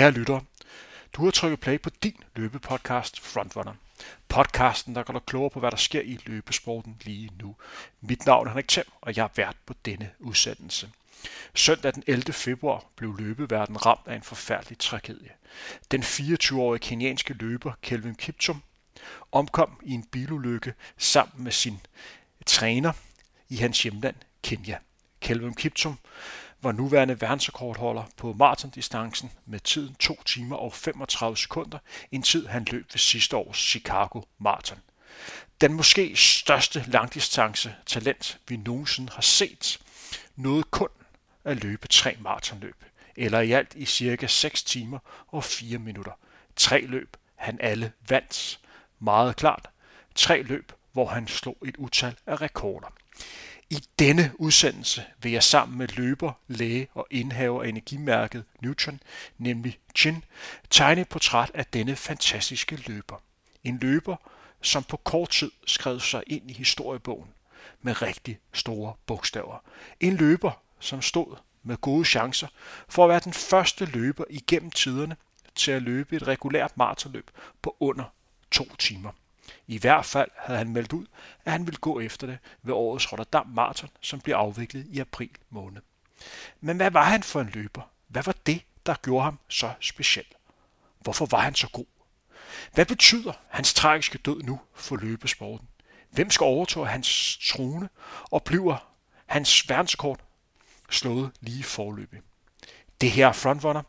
Kære lytter, du har trykket play på din løbepodcast Frontrunner. Podcasten, der gør dig klogere på, hvad der sker i løbesporten lige nu. Mit navn er Henrik Thiem, og jeg er vært på denne udsendelse. Søndag den 11. februar blev løbeverden ramt af en forfærdelig tragedie. Den 24-årige kenianske løber Kelvin Kiptum omkom i en bilulykke sammen med sin træner i hans hjemland Kenya. Kelvin Kiptum var nuværende verdensrekordholder på maratondistancen med tiden 2 timer og 35 sekunder, en tid han løb ved sidste års Chicago Marathon. Den måske største langdistance talent, vi nogensinde har set, nåede kun at løbe tre maratonløb, eller i alt i cirka 6 timer og 4 minutter. Tre løb, han alle vandt. Meget klart. Tre løb, hvor han slog et utal af rekorder. I denne udsendelse vil jeg sammen med løber, læge og indhaver af energimærket Neutron, nemlig Chin, tegne et portræt af denne fantastiske løber. En løber, som på kort tid skrev sig ind i historiebogen med rigtig store bogstaver. En løber, som stod med gode chancer for at være den første løber igennem tiderne til at løbe et regulært maratonløb på under to timer. I hvert fald havde han meldt ud, at han ville gå efter det ved årets Rotterdam Marathon, som bliver afviklet i april måned. Men hvad var han for en løber? Hvad var det, der gjorde ham så speciel? Hvorfor var han så god? Hvad betyder hans tragiske død nu for løbesporten? Hvem skal overtage hans trone og bliver hans verdenskort slået lige forløbig? Det her er Frontrunner.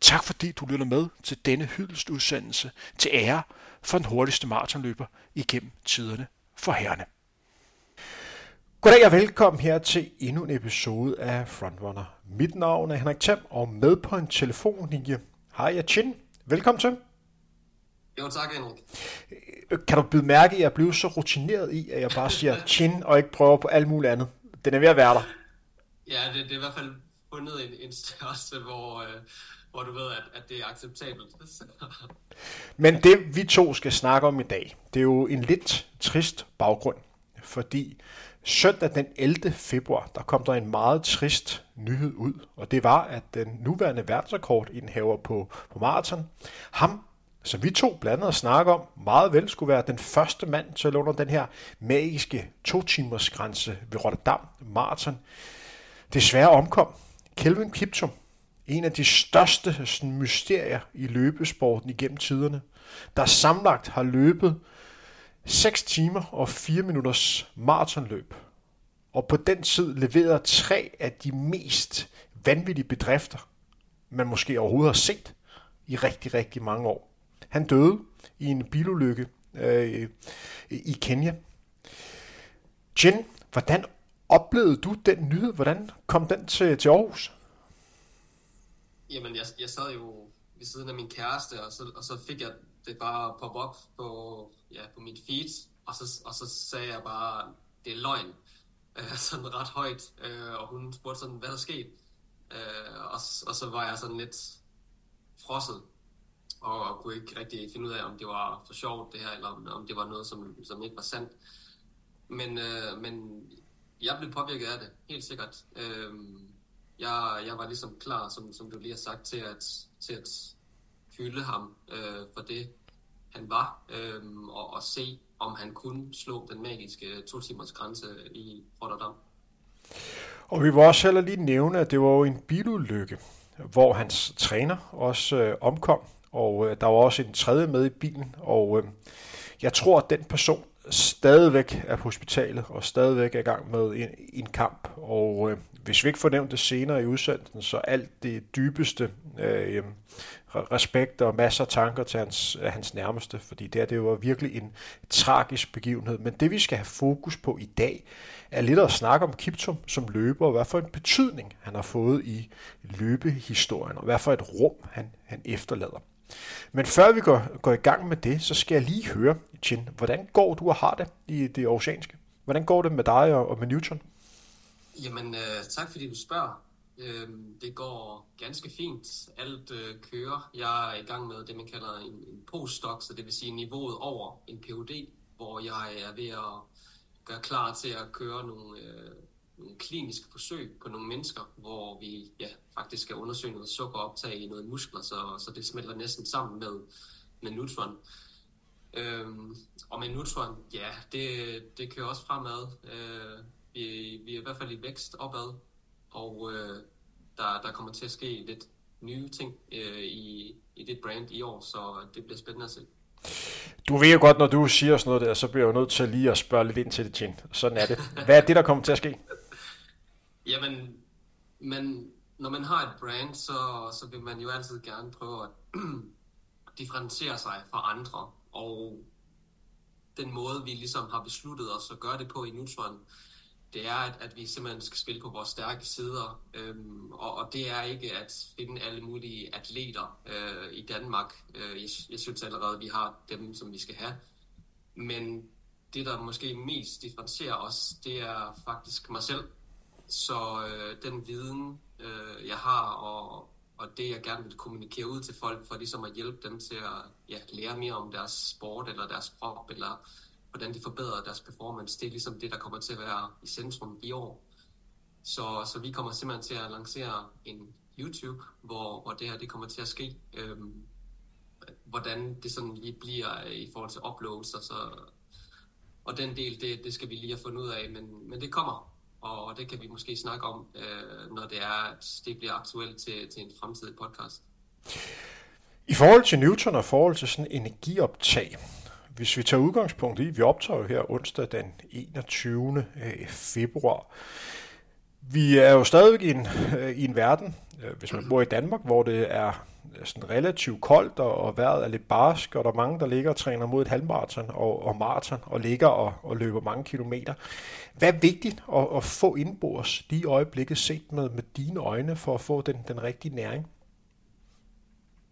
Tak fordi du lytter med til denne hyldestudsendelse til ære for den hurtigste maratonløber igennem tiderne for herrene. Goddag og velkommen her til endnu en episode af Frontrunner. Mit navn er Henrik Thiem, og med på en telefonlinje har jeg Chin. Velkommen til. Jo, tak Henrik. Kan du byde mærke, at jeg blev så rutineret i, at jeg bare siger Chin og ikke prøver på alt muligt andet? Den er ved at være der. Ja, det, det er i hvert fald fundet en, en størrelse, hvor, øh, hvor du ved, at, at det er acceptabelt. Men det vi to skal snakke om i dag, det er jo en lidt trist baggrund, fordi søndag den 11. februar, der kom der en meget trist nyhed ud, og det var, at den nuværende verdensrekordindhaver på, på maraton, ham, som vi to blandt andet snakke om, meget vel skulle være den første mand til at under den her magiske to timers grænse ved Rotterdam Marathon, desværre omkom. Kelvin Kiptum, en af de største sådan, mysterier i løbesporten igennem tiderne, der samlet har løbet 6 timer og 4 minutters maratonløb. Og på den tid leverede tre af de mest vanvittige bedrifter, man måske overhovedet har set i rigtig, rigtig mange år. Han døde i en bilulykke øh, i Kenya. Jen, hvordan oplevede du den nyhed? Hvordan kom den til, til Aarhus? Jamen, jeg, jeg sad jo ved siden af min kæreste, og så, og så fik jeg det bare pop op på, ja, på mit feed, og så, og så sagde jeg bare, det er løgn, øh, sådan ret højt, øh, og hun spurgte sådan, hvad der skete, øh, og, og så var jeg sådan lidt frosset, og, og kunne ikke rigtig finde ud af, om det var for sjovt det her, eller om, om det var noget, som, som ikke var sandt. Men, øh, men jeg blev påvirket af det, helt sikkert. Øh, jeg, jeg var ligesom klar, som, som du lige har sagt, til at, til at hylde ham øh, for det, han var, øh, og, og se, om han kunne slå den magiske øh, to timers grænse i Rotterdam. Og vi vil også heller lige nævne, at det var jo en bilulykke, hvor hans træner også øh, omkom, og øh, der var også en tredje med i bilen, og øh, jeg tror, at den person stadigvæk er på hospitalet og stadigvæk er i gang med en, en kamp. Og øh, hvis vi ikke får nævnt det senere i udsendelsen, så alt det dybeste øh, øh respekt og masser af tanker til hans, hans nærmeste, fordi det, her, det var virkelig en tragisk begivenhed. Men det vi skal have fokus på i dag, er lidt at snakke om Kiptum som løber, og hvad for en betydning han har fået i løbehistorien, og hvad for et rum han, han efterlader. Men før vi går, går i gang med det, så skal jeg lige høre, Chin, hvordan går du og har det i det oceanske? Hvordan går det med dig og, og med Newton? Jamen, øh, tak fordi du spørger. Øh, det går ganske fint. Alt øh, kører. Jeg er i gang med det, man kalder en, en postdoc, så det vil sige niveauet over en PhD, hvor jeg er ved at gøre klar til at køre nogle, øh, nogle kliniske forsøg på nogle mennesker, hvor vi ja, faktisk skal undersøge noget sukkeroptag i noget muskler, så, så det smelter næsten sammen med, med Nutron. Øhm, og med Nutron, ja, det, det kører også fremad. Øh, vi, vi er i hvert fald i vækst opad, og øh, der, der kommer til at ske lidt nye ting øh, i, i det brand i år, så det bliver spændende at se. Du ved jo godt, når du siger sådan noget der, så bliver jeg jo nødt til lige at spørge lidt ind til det, Jane. Sådan er det. Hvad er det, der kommer til at ske? Jamen, men når man har et brand, så, så vil man jo altid gerne prøve at differentiere sig fra andre. Og den måde, vi ligesom har besluttet os at gøre det på i Neutron, det er, at, at vi simpelthen skal spille på vores stærke sider. Øhm, og, og det er ikke at finde alle mulige atleter øh, i Danmark. Øh, jeg, jeg synes allerede, at vi har dem, som vi skal have. Men det, der måske mest differentierer os, det er faktisk mig selv. Så øh, den viden, øh, jeg har, og, og det, jeg gerne vil kommunikere ud til folk, for ligesom at hjælpe dem til at ja, lære mere om deres sport, eller deres krop, eller hvordan de forbedrer deres performance. Det er ligesom det, der kommer til at være i centrum i år. Så, så vi kommer simpelthen til at lancere en YouTube, hvor, hvor det her det kommer til at ske. Øhm, hvordan det sådan lige bliver øh, i forhold til uploads og så og den del, det, det skal vi lige have fundet ud af, men, men det kommer, og det kan vi måske snakke om, øh, når det er, at det bliver aktuelt til, til en fremtidig podcast. I forhold til Newton og forhold til sådan energioptag, hvis vi tager udgangspunkt i, vi optager jo her onsdag den 21. Øh, februar. Vi er jo stadigvæk i en, øh, i en verden, øh, hvis man bor i Danmark, hvor det er sådan relativt koldt, og, og vejret er lidt barsk, og der er mange, der ligger og træner mod et halvmarathon og, og maraton, og ligger og, og løber mange kilometer. Hvad er vigtigt at, at få indbords lige i øjeblikket set med, med dine øjne, for at få den, den rigtige næring?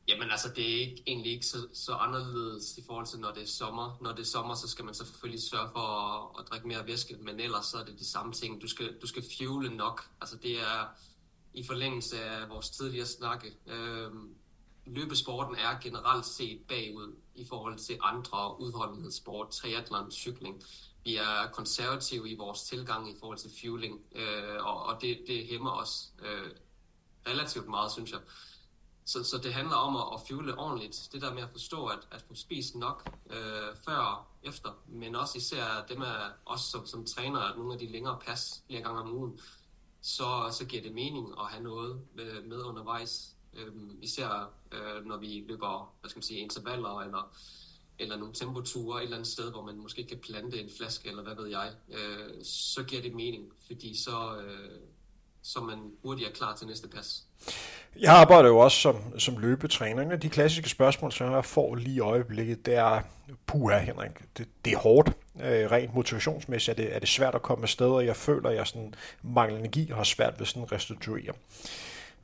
Jamen altså, det er ikke, egentlig ikke så, så anderledes i forhold til, når det er sommer. Når det er sommer, så skal man selvfølgelig sørge for at, at drikke mere væske, men ellers så er det de samme ting. Du skal, du skal fuele nok. Altså det er i forlængelse af vores tidligere snakke. Øhm, løbesporten er generelt set bagud i forhold til andre udholdenhedssport, triathlon, cykling. Vi er konservative i vores tilgang i forhold til fueling, øh, og, og det, det hæmmer os øh, relativt meget, synes jeg. Så, så det handler om at, at fuele ordentligt. Det der med at forstå, at, at få spist nok øh, før og efter, men også især dem af os, som, som træner nogle af de længere pas flere gange om ugen, så, så giver det mening at have noget med, med undervejs. Øhm, især øh, når vi løber hvad skal man sige, intervaller eller, eller nogle tempoture et eller andet sted, hvor man måske kan plante en flaske, eller hvad ved jeg, øh, så giver det mening, fordi så, øh, så man hurtigt er klar til næste pas. Jeg arbejder jo også som, som løbetræner. En af de klassiske spørgsmål, som jeg får lige i øjeblikket, det er, puha Henrik, det, det er hårdt. Øh, rent motivationsmæssigt er det, er det svært at komme afsted, og jeg føler, at jeg sådan mangler energi og har svært ved sådan at restituere.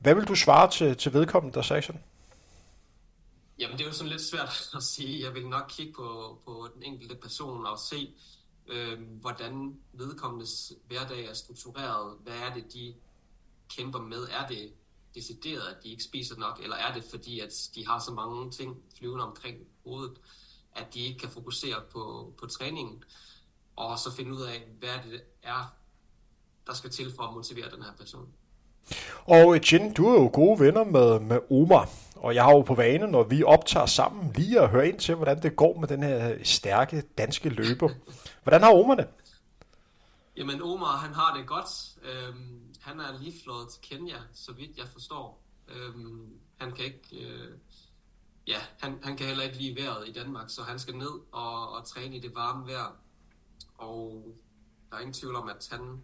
Hvad vil du svare til, til vedkommende, der sagde sådan? Jamen, det er jo sådan lidt svært at sige. Jeg vil nok kigge på, på den enkelte person og se, øh, hvordan vedkommendes hverdag er struktureret. Hvad er det, de kæmper med? Er det decideret, at de ikke spiser nok, eller er det fordi, at de har så mange ting flyvende omkring hovedet, at de ikke kan fokusere på, på træningen, og så finde ud af, hvad det er, der skal til for at motivere den her person. Og Etienne, du er jo gode venner med, med Omar, og jeg har jo på vane, når vi optager sammen, lige at høre ind til, hvordan det går med den her stærke danske løber. Hvordan har Omar det? Jamen Omar, han har det godt. Øhm, han er lige flået til Kenya, så vidt jeg forstår. Øhm, han kan ikke... Øh, ja, han, han kan heller ikke lide vejret i Danmark, så han skal ned og, og træne i det varme vejr. Og der er ingen tvivl om, at han,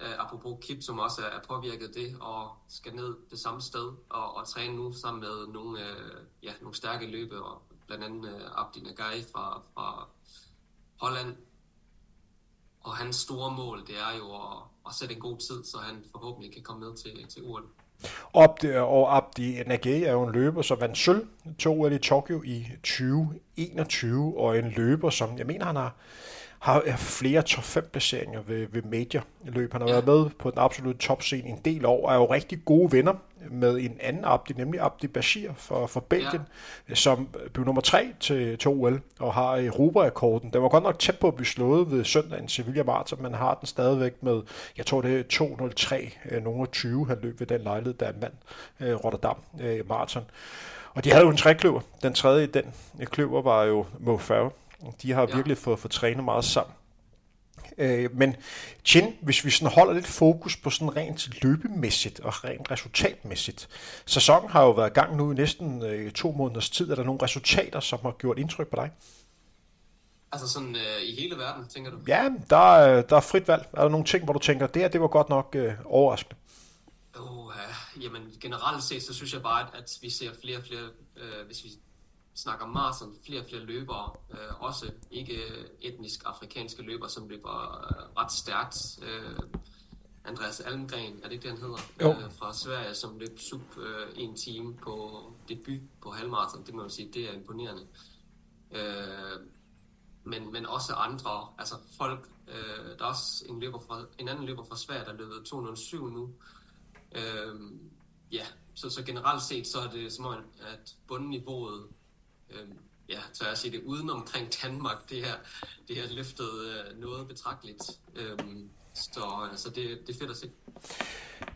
øh, apropos Kip, som også er, er påvirket det, og skal ned det samme sted og, og træne nu sammen med nogle, øh, ja, nogle stærke løbe, og blandt andet øh, Abdi Nagai fra, fra Holland. Og hans store mål, det er jo at, at sætte en god tid, så han forhåbentlig kan komme med til, til uren. Abdi, og Abdi Nagé er jo en løber, som vandt sølv to i Tokyo i 2021, og en løber, som jeg mener, han har har flere top 5 placeringer ved, ved major løb. Han har været med på den absolutte topscene en del år, og er jo rigtig gode venner med en anden Abdi, nemlig Abdi Bashir for, for Belgien, ja. som blev nummer 3 til, til OL og har Europa-rekorden. Den var godt nok tæt på at blive slået ved søndagen Sevilla Marathon, men har den stadigvæk med, jeg tror det er 2.03, nogle 20, han løb ved den lejlighed, da han vandt øh, Rotterdam øh, Marathon. Og de havde jo en trækløver. Den tredje i den kløver var jo Mo Farah. De har ja. virkelig fået, fået trænet meget sammen. Øh, men Chin, hvis vi sådan holder lidt fokus på sådan rent løbemæssigt og rent resultatmæssigt. Sæsonen har jo været i gang nu i næsten øh, to måneders tid. Er der nogle resultater, som har gjort indtryk på dig? Altså sådan øh, i hele verden, tænker du? Ja, der er, der er frit valg. Er der nogle ting, hvor du tænker, det her det var godt nok øh, overraskende? Oh, ja. Jamen generelt set, så synes jeg bare, at, at vi ser flere og flere, øh, hvis vi snakker maraton, flere og flere løbere, øh, også ikke etnisk afrikanske løbere, som løber øh, ret stærkt. Øh, Andreas Almgren, er det ikke det, han hedder? Øh, fra Sverige, som løb sub øh, en time på debut på halvmarathon. Det må man sige, det er imponerende. Øh, men, men også andre, altså folk, øh, der er også en, løber fra, en anden løber fra Sverige, der løbet 207 nu. Øh, ja, så, så generelt set, så er det som om, at bundniveauet øh, ja, så jeg sige det, uden omkring Danmark, det her, det her løftet øh, noget betragteligt. Øhm, øh, så altså, det, det er fedt at se.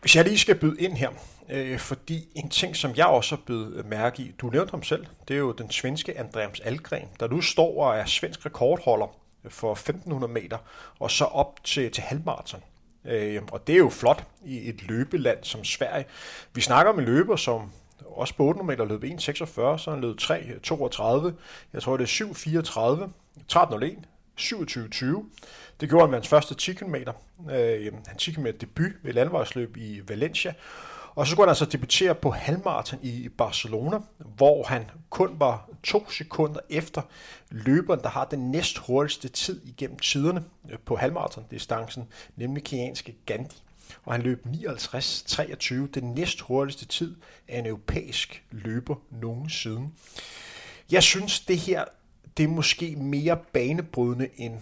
Hvis jeg lige skal byde ind her, øh, fordi en ting, som jeg også har bydet øh, mærke i, du nævnte ham selv, det er jo den svenske Andreas Algren, der nu står og er svensk rekordholder øh, for 1500 meter, og så op til, til halvmarathon. Øh, og det er jo flot i et løbeland som Sverige. Vi snakker om en løber, som også på 8 meter løb 1.46, så han løb 3.32, øh, jeg tror det er 7.34, 13.01, 27.20. Det gjorde han med hans første 10 km, øh, han 10 km debut ved landvejsløb i Valencia. Og så skulle han altså debutere på halvmarathon i Barcelona, hvor han kun var to sekunder efter løberen, der har den næst hurtigste tid igennem tiderne øh, på halvmarathon-distancen, nemlig kenyanske Gandhi og han løb 59-23, den næst hurtigste tid af en europæisk løber nogensinde. Jeg synes, det her det er måske mere banebrydende end,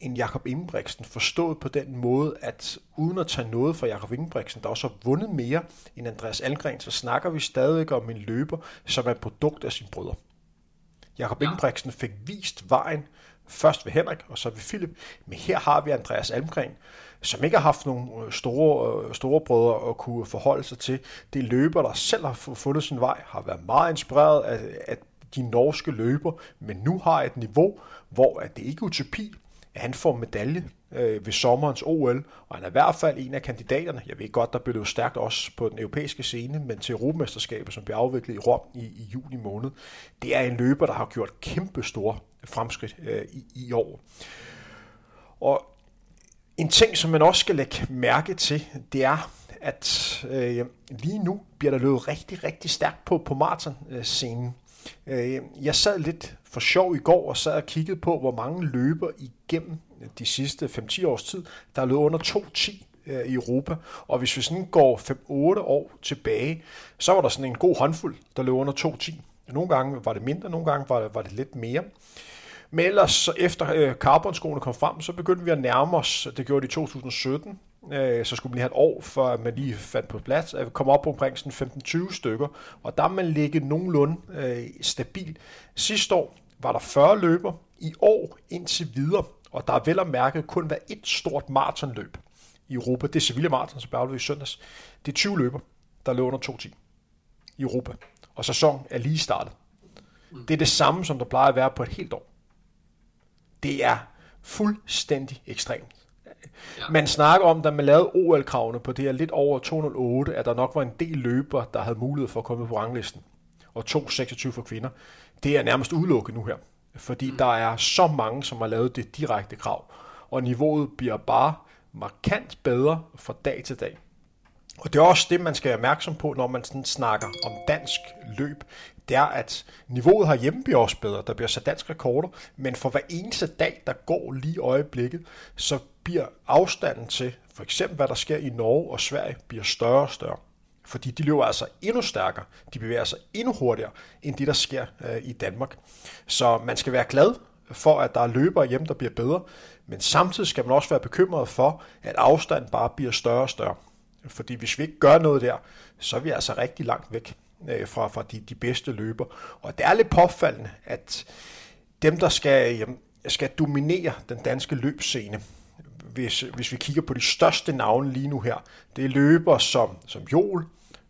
end Jakob Ingebrigtsen, forstået på den måde, at uden at tage noget fra Jakob Ingebrigtsen, der også har vundet mere end Andreas Algren, så snakker vi stadig om en løber, som er et produkt af sin brødre. Jakob ja. Ingebrigtsen fik vist vejen, først ved Henrik og så ved Philip, men her har vi Andreas Almgren, som ikke har haft nogle øh, store, øh, store brødre at kunne forholde sig til. Det løber, der selv har fundet sin vej, har været meget inspireret af, af de norske løber, men nu har et niveau, hvor at det ikke er utopi, at han får medalje øh, ved sommerens OL, og han er i hvert fald en af kandidaterne. Jeg ved godt, der blev det jo stærkt også på den europæiske scene, men til Europamesterskabet, som bliver afviklet i Rom i, i juni måned. Det er en løber, der har gjort kæmpe store fremskridt øh, i, i år. Og en ting, som man også skal lægge mærke til, det er, at øh, lige nu bliver der løbet rigtig, rigtig stærkt på, på maratonscenen. Øh, jeg sad lidt for sjov i går og sad og kiggede på, hvor mange løber igennem de sidste 5-10 års tid, der er løbet under 2.10 øh, i Europa. Og hvis vi sådan går 5-8 år tilbage, så var der sådan en god håndfuld, der løb under 2.10. Nogle gange var det mindre, nogle gange var det, var det lidt mere. Men ellers, efter øh, carbonskoene kom frem, så begyndte vi at nærme os, det gjorde det i 2017, øh, så skulle man lige have et år, før man lige fandt på plads, at vi kom op på omkring sådan 15-20 stykker, og der man ligget nogenlunde øh, stabil. Sidste år var der 40 løber, i år indtil videre, og der er vel at mærke kun været et stort maratonløb i Europa. Det er Sevilla Marathon, som blev i søndags. Det er 20 løber, der løber under 2.10 i Europa, og sæsonen er lige startet. Det er det samme, som der plejer at være på et helt år. Det er fuldstændig ekstremt. Ja. Man snakker om, da man lavede OL-kravene på det her lidt over 208, at der nok var en del løber, der havde mulighed for at komme på ranglisten. Og 2,26 for kvinder. Det er nærmest udelukket nu her. Fordi mm. der er så mange, som har lavet det direkte krav. Og niveauet bliver bare markant bedre fra dag til dag. Og det er også det, man skal være opmærksom på, når man sådan snakker om dansk løb. Det er, at niveauet herhjemme bliver også bedre. Der bliver sat dansk rekorder, men for hver eneste dag, der går lige i øjeblikket, så bliver afstanden til for eksempel, hvad der sker i Norge og Sverige, bliver større og større. Fordi de løber altså endnu stærkere, de bevæger sig endnu hurtigere, end det, der sker øh, i Danmark. Så man skal være glad for, at der er løbere hjem, der bliver bedre, men samtidig skal man også være bekymret for, at afstanden bare bliver større og større. Fordi hvis vi ikke gør noget der, så er vi altså rigtig langt væk øh, fra, fra de, de bedste løber. Og det er lidt påfaldende, at dem, der skal, skal dominere den danske løbscene, hvis, hvis vi kigger på de største navne lige nu her, det er løber som, som Joel,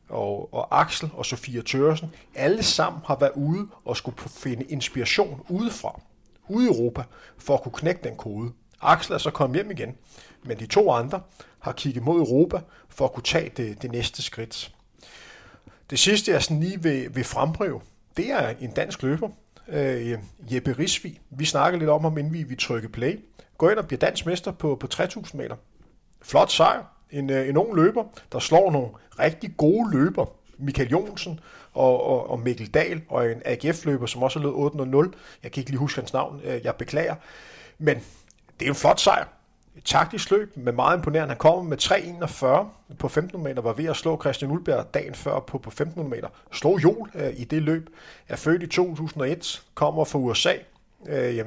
og, og Axel og Sofia Tørsen, alle sammen har været ude og skulle finde inspiration udefra, ude i Europa, for at kunne knække den kode. Axel er så kommet hjem igen, men de to andre har kigget mod Europa for at kunne tage det, det næste skridt. Det sidste, jeg sådan lige vil, vil fremhæve, det er en dansk løber, øh, Jeppe Risvi. Vi snakker lidt om ham, inden vi, vi trykker play. Gå ind og bliver dansk mester på, på 3000 meter. Flot sejr. En, øh, en ung løber, der slår nogle rigtig gode løber. Michael Jonsen og, og, og Mikkel Dahl og en AGF-løber, som også lød 8.00. Jeg kan ikke lige huske hans navn. Øh, jeg beklager. Men det er en flot sejr. Et taktisk løb med meget imponerende. Han kommer med 3.41 på 15 meter, var ved at slå Christian Ulberg dagen før på, på 15 meter. Slog Jol øh, i det løb. Er født i 2001, kommer fra USA. Øh,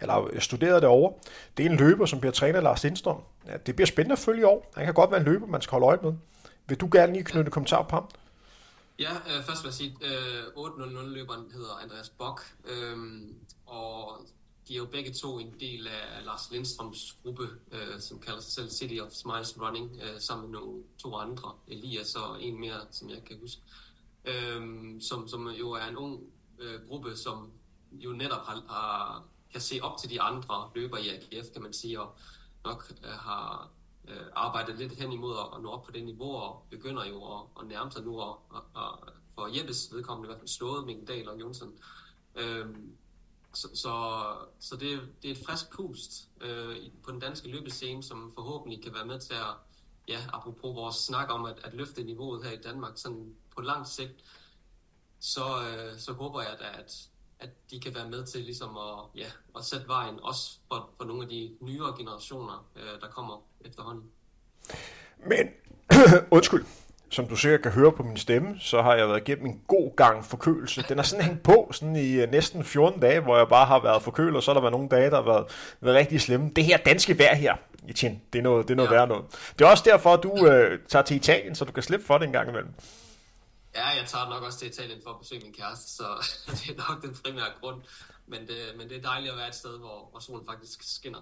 eller øh, studerede derovre. Det er en løber, som bliver trænet af Lars Lindstrøm. Ja, det bliver spændende at følge i år. Han kan godt være en løber, man skal holde øje med. Vil du gerne lige knytte kommentar på ham? Ja, øh, først vil jeg sige, øh, 8.00-løberen hedder Andreas Bock, øh, og de er jo begge to en del af Lars Lindstrøms gruppe, øh, som kalder sig selv City of Smiles Running, øh, sammen med nogle to andre, Elias og en mere, som jeg kan huske, øh, som, som jo er en ung øh, gruppe, som jo netop har, har, kan se op til de andre løbere i AGF, kan man sige, og nok øh, har øh, arbejdet lidt hen imod at nå op på det niveau, og begynder jo at, at nærme sig nu, og, og, og for Jeppes vedkommende i hvert fald slået Mikkel Dahl og Jonsson. Øh, så, så, så det, det er et frisk pust øh, på den danske løbescene, som forhåbentlig kan være med til at, ja, apropos vores snak om at, at løfte niveauet her i Danmark, sådan på lang sigt, så, øh, så håber jeg da, at, at de kan være med til ligesom at, ja, at sætte vejen, også for, for nogle af de nyere generationer, øh, der kommer efterhånden. Men, undskyld, som du sikkert kan høre på min stemme, så har jeg været igennem en god gang forkølelse. Den er sådan hængt på sådan i uh, næsten 14 dage, hvor jeg bare har været forkølet, og så har der været nogle dage, der har været, været rigtig slemme. Det her danske vejr her, Etienne, det er noget, det er noget ja. værre noget. Det er også derfor, at du uh, tager til Italien, så du kan slippe for det en gang imellem. Ja, jeg tager nok også til Italien for at besøge min kæreste, så det er nok den primære grund. Men det, men det er dejligt at være et sted, hvor, hvor solen faktisk skinner.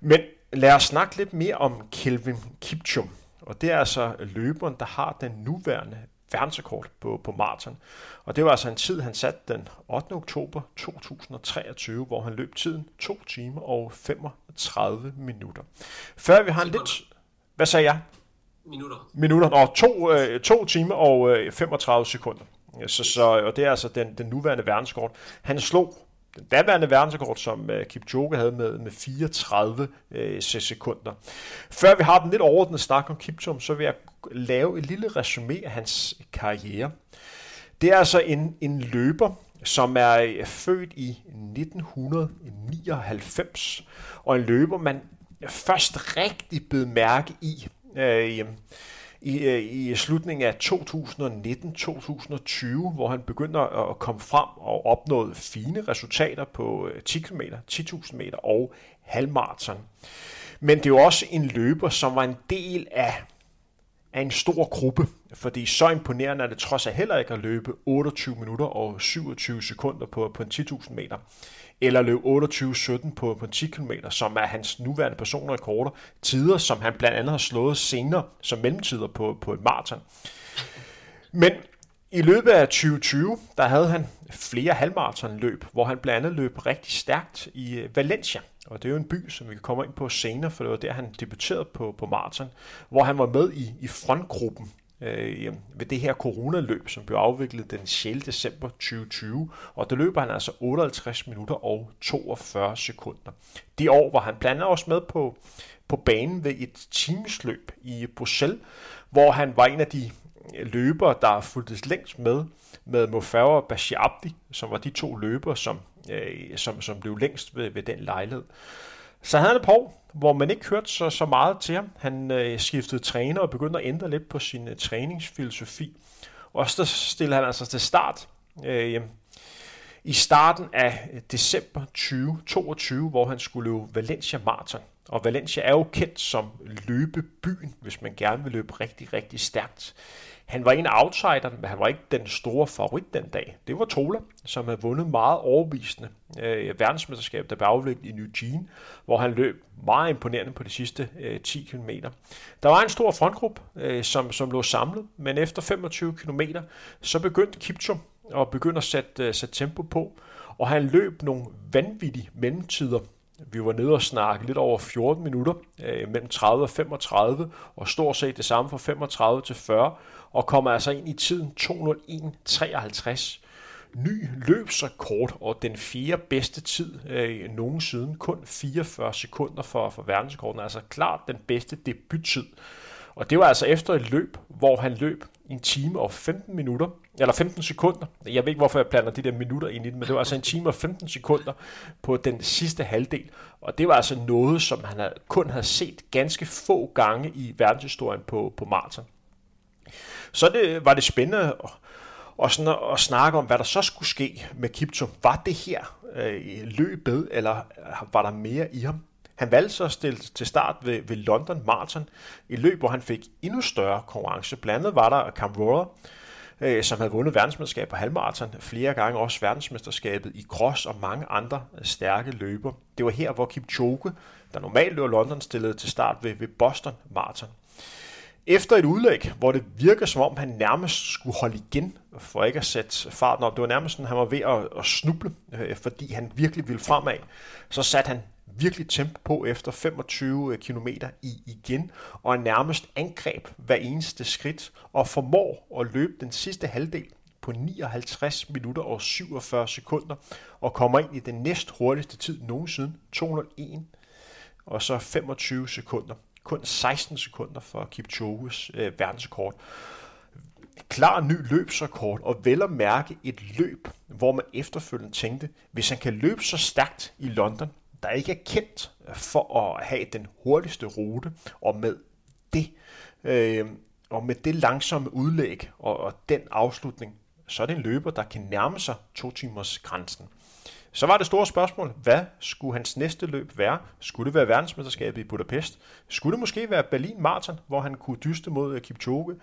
Men lad os snakke lidt mere om Kelvin Kipchum. Og det er altså løberen, der har den nuværende verdensrekord på, på maraton. Og det var altså en tid, han satte den 8. oktober 2023, hvor han løb tiden 2 timer og 35 minutter. Før vi har en lidt... Hvad sagde jeg? Minutter. Minutter. Nå, to, øh, to timer og øh, 35 sekunder. Så, så, og det er altså den, den nuværende verdensrekord. Han slog den daværende verdensrekord, som øh, Kipchoge havde med, med 34 øh, sekunder. Før vi har den lidt overordnede snak om Kipchoge, så vil jeg lave et lille resume af hans karriere. Det er altså en, en løber, som er øh, født i 1999, og en løber, man først rigtig bed mærke i øh, i, øh, i slutningen af 2019-2020, hvor han begynder at komme frem og opnåede fine resultater på 10 km, 10.000 meter og halvmarathon. Men det er jo også en løber, som var en del af, af en stor gruppe, fordi så imponerende er det trods alt heller ikke at løbe 28 minutter og 27 sekunder på, på en 10.000 meter eller løb 28-17 på, på 10 km, som er hans nuværende personrekorder. Tider, som han blandt andet har slået senere som mellemtider på, på et maraton. Men i løbet af 2020, der havde han flere halvmaratonløb, hvor han blandt andet løb rigtig stærkt i øh, Valencia. Og det er jo en by, som vi kan komme ind på senere, for det var der, han debuterede på, på maraton, hvor han var med i, i frontgruppen øh, ved det her coronaløb, som blev afviklet den 6. december 2020, og der løber han altså 58 minutter og 42 sekunder. Det år var han blandt andet også med på, på banen ved et teamsløb i Bruxelles, hvor han var en af de løbere, der fulgtes længst med, med Mofawa og Bashir Abdi, som var de to løbere, som, øh, som, som blev længst ved, ved den lejlighed. Så havde han et par år, hvor man ikke hørte så, så meget til ham. Han øh, skiftede træner og begyndte at ændre lidt på sin øh, træningsfilosofi. Og så stillede han altså til start øh, i starten af øh, december 2022, hvor han skulle løbe Valencia Marathon. Og Valencia er jo kendt som løbebyen, hvis man gerne vil løbe rigtig, rigtig stærkt. Han var en outsider, men han var ikke den store favorit den dag. Det var Tola, som havde vundet meget overbevisende øh, verdensmesterskab, der blev afviklet i Eugene, hvor han løb meget imponerende på de sidste øh, 10 km. Der var en stor frontgruppe, øh, som, som lå samlet, men efter 25 km, så begyndte Kipchum at begynde at sætte, øh, sætte tempo på, og han løb nogle vanvittige mellemtider vi var nede og snakke lidt over 14 minutter, øh, mellem 30 og 35, og stort set det samme fra 35 til 40, og kommer altså ind i tiden 201.53. Ny løbsrekord og den fjerde bedste tid øh, nogensinde. Kun 44 sekunder for, for verdensrekorden. Altså klart den bedste debuttid. Og det var altså efter et løb, hvor han løb en time og 15 minutter, eller 15 sekunder. Jeg ved ikke, hvorfor jeg planer de der minutter ind i det, men det var altså en time og 15 sekunder på den sidste halvdel. Og det var altså noget, som han kun havde set ganske få gange i verdenshistorien på, på maraton. Så det, var det spændende at, og sådan at, at snakke om, hvad der så skulle ske med Kipto. Var det her øh, løbet, eller var der mere i ham? Han valgte så at stille til start ved, ved London Marathon, et løb, hvor han fik endnu større konkurrence. Blandt andet var der Cam Rohrer, øh, som havde vundet verdensmesterskab på halvmarathon, flere gange også verdensmesterskabet i cross og mange andre øh, stærke løber. Det var her, hvor Kipchoge, der normalt løber London, stillede til start ved, ved Boston Marathon. Efter et udlæg, hvor det virker som om, han nærmest skulle holde igen for ikke at sætte farten op. Det var nærmest sådan, at han var ved at, at snuble, øh, fordi han virkelig ville fremad. Så satte han virkelig tempo på efter 25 øh, km i igen, og er nærmest angreb hver eneste skridt, og formår at løbe den sidste halvdel på 59 minutter og 47 sekunder, og kommer ind i den næst hurtigste tid nogensinde, 201, og så 25 sekunder. Kun 16 sekunder for Kipchoges øh, verdensrekord. Klar ny løbsrekord, og vel at mærke et løb, hvor man efterfølgende tænkte, hvis han kan løbe så stærkt i London, der ikke er kendt for at have den hurtigste rute, og med det, øh, og med det langsomme udlæg og, og den afslutning, så er det en løber, der kan nærme sig to timers grænsen. Så var det store spørgsmål, hvad skulle hans næste løb være? Skulle det være verdensmesterskabet i Budapest? Skulle det måske være Berlin Marathon, hvor han kunne dyste mod øh, Kipchoge?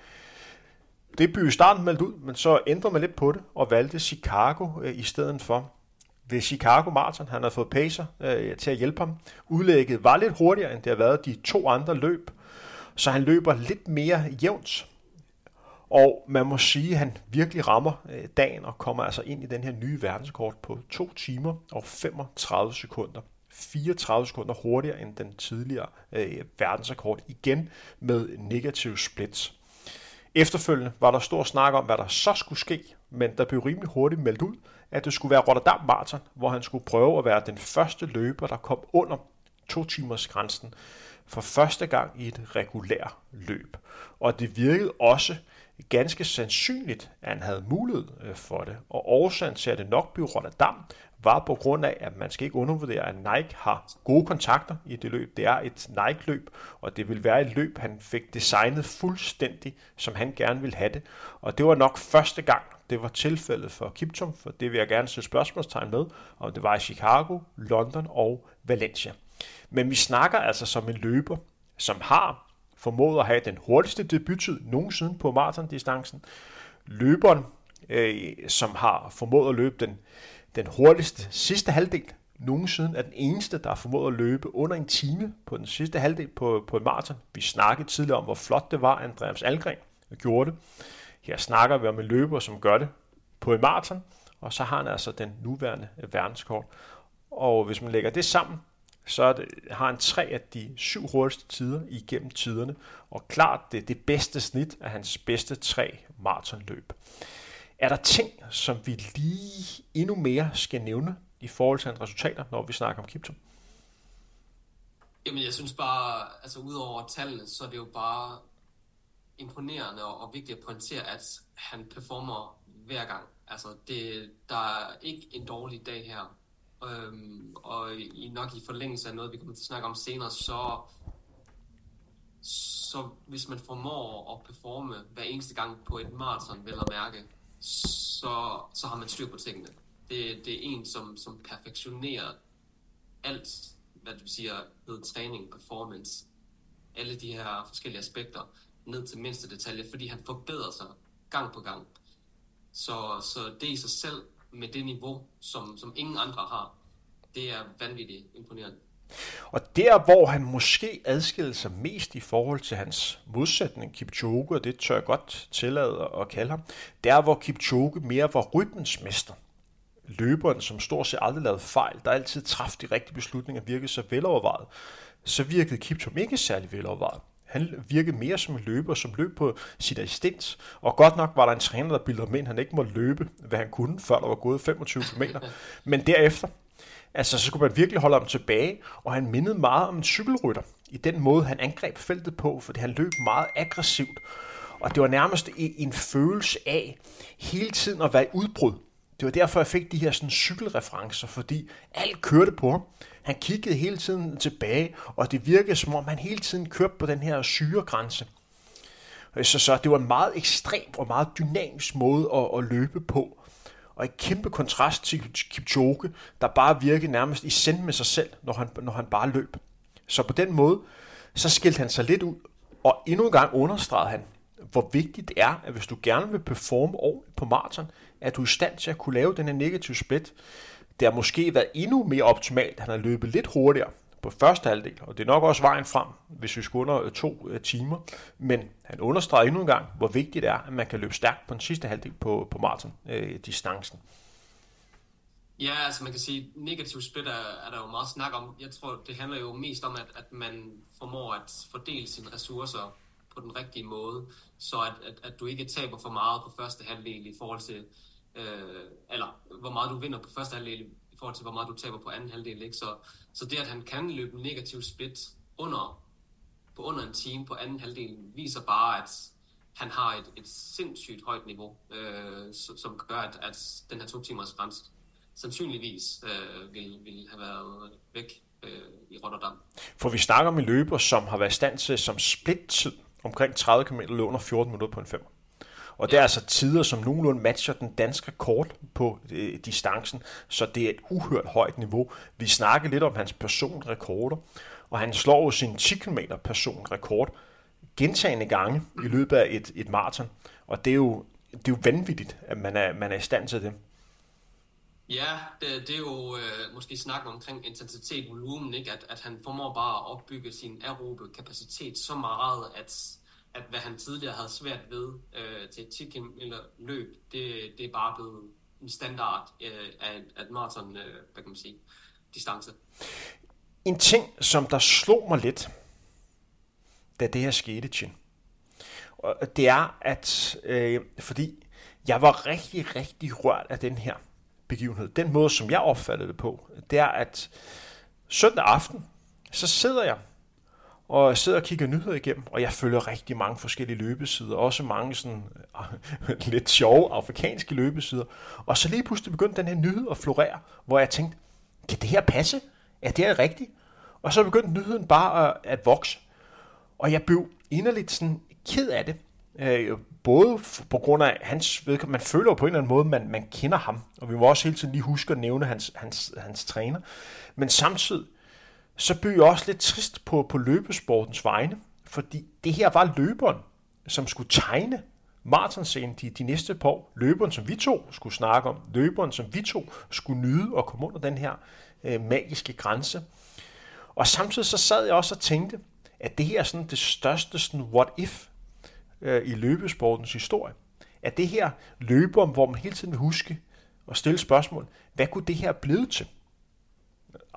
Det blev i starten meldt ud, men så ændrede man lidt på det og valgte Chicago øh, i stedet for ved Chicago Marathon. Han havde fået pacer øh, til at hjælpe ham. Udlægget var lidt hurtigere, end det har været de to andre løb, så han løber lidt mere jævnt. Og man må sige, at han virkelig rammer øh, dagen og kommer altså ind i den her nye verdenskort på 2 timer og 35 sekunder. 34 sekunder hurtigere end den tidligere øh, verdensrekord, igen med negativ splits. Efterfølgende var der stor snak om, hvad der så skulle ske, men der blev rimelig hurtigt meldt ud, at det skulle være Rotterdam Marathon, hvor han skulle prøve at være den første løber, der kom under to timers grænsen for første gang i et regulær løb. Og det virkede også ganske sandsynligt, at han havde mulighed øh, for det. Og årsagen til, at det nok blev Rotterdam, var på grund af, at man skal ikke undervurdere, at Nike har gode kontakter i det løb. Det er et Nike-løb, og det vil være et løb, han fik designet fuldstændig, som han gerne ville have det. Og det var nok første gang, det var tilfældet for Kiptum, for det vil jeg gerne sætte spørgsmålstegn med, om det var i Chicago, London og Valencia. Men vi snakker altså som en løber, som har formåede at have den hurtigste debuttid nogensinde på maratondistancen. Løberen, øh, som har formået at løbe den, den hurtigste sidste halvdel nogensinde, er den eneste, der har formået at løbe under en time på den sidste halvdel på, på en maraton. Vi snakkede tidligere om, hvor flot det var, Andreas Algren gjorde det. Her snakker vi om en løber, som gør det på en maraton, og så har han altså den nuværende verdenskort. Og hvis man lægger det sammen, så det, har han tre af de syv hurtigste tider igennem tiderne, og klart det, det bedste snit af hans bedste tre maratonløb. Er der ting, som vi lige endnu mere skal nævne i forhold til hans resultater, når vi snakker om Kiptum? Jamen, jeg synes bare, altså udover tallene, så er det jo bare imponerende og, og vigtigt at pointere, at han performer hver gang. Altså, det, der er ikke en dårlig dag her. Øhm, og i, nok i forlængelse af noget, vi kommer til at snakke om senere, så, så hvis man formår at performe hver eneste gang på et maraton, vel at mærke, så, så har man styr på tingene. Det, det er en, som, som perfektionerer alt, hvad du siger, ved træning, performance, alle de her forskellige aspekter, ned til mindste detalje, fordi han forbedrer sig gang på gang. Så, så det i sig selv, med det niveau, som, som ingen andre har, det er vanvittigt imponerende. Og der, hvor han måske adskiller sig mest i forhold til hans modsætning, Kipchoge, og det tør jeg godt tillade at kalde ham, der hvor Kipchoge mere var rytmens mester. Løberen, som stort set aldrig lavede fejl, der altid traf de rigtige beslutninger, virkede så velovervejet, så virkede Kipchoge ikke særlig velovervejet. Han virkede mere som en løber, som løb på sit assistens. Og godt nok var der en træner, der bildede ham ind, han ikke måtte løbe, hvad han kunne, før der var gået 25 km. Men derefter, altså, så skulle man virkelig holde ham tilbage, og han mindede meget om en cykelrytter i den måde, han angreb feltet på, fordi han løb meget aggressivt. Og det var nærmest en følelse af hele tiden at være i udbrud. Det var derfor, jeg fik de her sådan cykelreferencer, fordi alt kørte på ham. Han kiggede hele tiden tilbage, og det virkede som om, han hele tiden kørte på den her syregrænse. Så, så det var en meget ekstrem og meget dynamisk måde at, at løbe på. Og i kæmpe kontrast til Kipchoge, der bare virkede nærmest i send med sig selv, når han, når han bare løb. Så på den måde, så skilte han sig lidt ud, og endnu en gang understregede han, hvor vigtigt det er, at hvis du gerne vil performe ordentligt på maraton, at du er i stand til at kunne lave den her negative split. Det har måske været endnu mere optimalt, han har løbet lidt hurtigere på første halvdel, og det er nok også vejen frem, hvis vi skulle under øh, to øh, timer. Men han understreger endnu en gang, hvor vigtigt det er, at man kan løbe stærkt på den sidste halvdel på, på maraton-distancen. Øh, ja, altså man kan sige, negativ split er, er der jo meget snak om. Jeg tror, det handler jo mest om, at, at man formår at fordele sine ressourcer på den rigtige måde, så at, at, at du ikke taber for meget på første halvdel i forhold til, øh, eller hvor meget du vinder på første halvdel i forhold til, hvor meget du taber på anden halvdel. Ikke? Så, så det, at han kan løbe negativ split under, på under en time på anden halvdel, viser bare, at han har et, et sindssygt højt niveau, øh, som gør, at, at den her to timers grænse sandsynligvis øh, vil, vil have været væk øh, i Rotterdam. For vi snakker om en løber, som har været i stand til som split-tid omkring 30 km under 14 minutter på en 5. Og det er altså tider, som nogenlunde matcher den danske kort på øh, distancen, så det er et uhørt højt niveau. Vi snakker lidt om hans personrekorder, og han slår jo sin 10 km personrekord gentagende gange i løbet af et, et maraton. Og det er, jo, det er jo vanvittigt, at man er, man er i stand til det. Ja, det, det er jo øh, måske snakken omkring intensitet, volumen, ikke? At, at han formår bare at opbygge sin aerobe kapacitet så meget, at, at hvad han tidligere havde svært ved øh, til et 10 km løb, det, det er bare blevet en standard øh, af, af et maraton, øh, hvad kan man sige, distance. En ting, som der slog mig lidt, da det her skete, Chin, det er, at øh, fordi jeg var rigtig, rigtig rørt af den her begivenhed. Den måde, som jeg opfattede det på, det er, at søndag aften, så sidder jeg og jeg sidder og kigger nyheder igennem, og jeg følger rigtig mange forskellige løbesider, også mange sådan lidt sjove afrikanske løbesider. Og så lige pludselig begyndte den her nyhed at florere, hvor jeg tænkte, kan det her passe? Er det her rigtigt? Og så begyndte nyheden bare at, at vokse. Og jeg blev inderligt sådan ked af det. Øh, både på grund af hans vedkommende, man føler jo på en eller anden måde, man, man kender ham, og vi må også hele tiden lige huske at nævne hans, hans, hans træner, men samtidig, så blev jeg også lidt trist på, på løbesportens vegne, fordi det her var løberen, som skulle tegne maratonscenen de, de næste par år. Løberen, som vi to skulle snakke om. Løberen, som vi to skulle nyde og komme under den her øh, magiske grænse. Og samtidig så sad jeg også og tænkte, at det her er sådan det største sådan what if øh, i løbesportens historie. At det her løber, hvor man hele tiden vil huske og stille spørgsmål, hvad kunne det her blive til?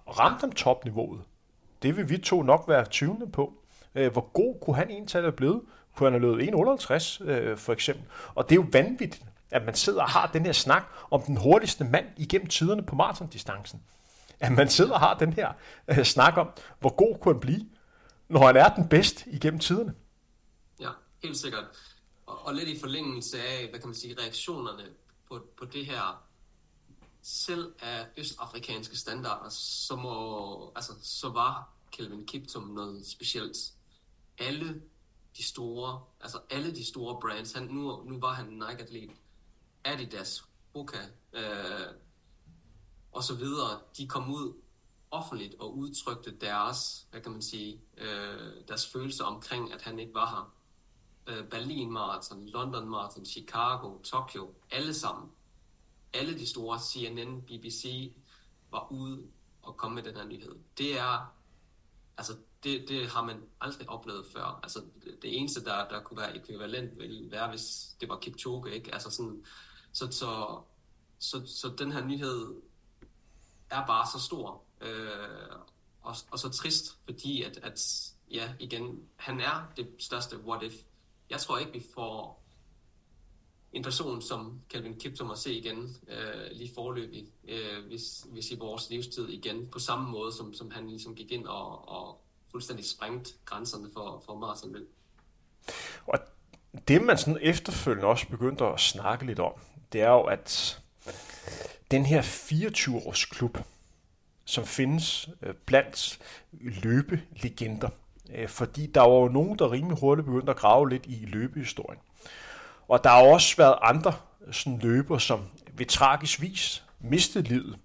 Ramte om topniveauet? Det vil vi to nok være tvivlende på. Øh, hvor god kunne han egentlig have blevet? Kunne han have løbet 1,58 øh, for eksempel? Og det er jo vanvittigt, at man sidder og har den her snak om den hurtigste mand igennem tiderne på maratondistancen. At man sidder og har den her øh, snak om, hvor god kunne han blive, når han er den bedste igennem tiderne. Ja, Helt sikkert. Og, og lidt i forlængelse af, hvad kan man sige, reaktionerne på, på det her, selv af østafrikanske standarder, så, må, altså, så var Kelvin Kiptum noget specielt. Alle de store, altså alle de store brands, han, nu, nu var han Nike-atlet, Adidas, Hoka, øh, og så videre, de kom ud offentligt og udtrykte deres, hvad kan man sige, øh, deres følelser omkring, at han ikke var her. Øh, Berlin Marathon, London Marathon, Chicago, Tokyo, alle sammen. Alle de store CNN, BBC var ude og komme med den her nyhed. Det er, altså det, det har man aldrig oplevet før. Altså det eneste, der, der kunne være ekvivalent, ville være, hvis det var Kipchoge, ikke? Altså sådan, så, så, så, så den her nyhed er bare så stor, øh, og, og så trist, fordi at, at, ja, igen, han er det største what if. Jeg tror ikke, vi får en person som Calvin Kiptum at se igen øh, lige forløbig, øh, hvis, hvis i vores livstid igen, på samme måde, som, som han ligesom gik ind og, og fuldstændig sprængt grænserne for, for maratonløb. Og det, man sådan efterfølgende også begyndte at snakke lidt om, det er jo, at den her 24-års klub, som findes øh, blandt løbelegender. Øh, fordi der var jo nogen, der rimelig hurtigt begyndte at grave lidt i løbehistorien. Og der har også været andre sådan løber, som ved tragisk vis mistede livet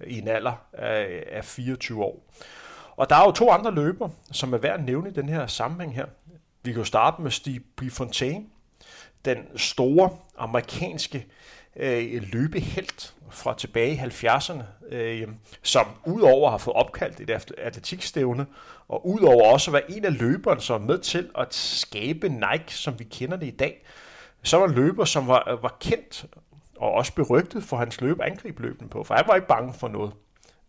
øh, i en alder af 24 år. Og der er jo to andre løber, som er værd at nævne i den her sammenhæng her. Vi kan jo starte med Steve Prefontaine, den store amerikanske øh, løbehelt fra tilbage i 70'erne, øh, som udover at have fået opkaldt et atletikstævne, og udover også at være en af løberne, som er med til at skabe Nike, som vi kender det i dag, så var en løber, som var, var kendt og også berygtet for hans løbe løbende på, for han var ikke bange for noget.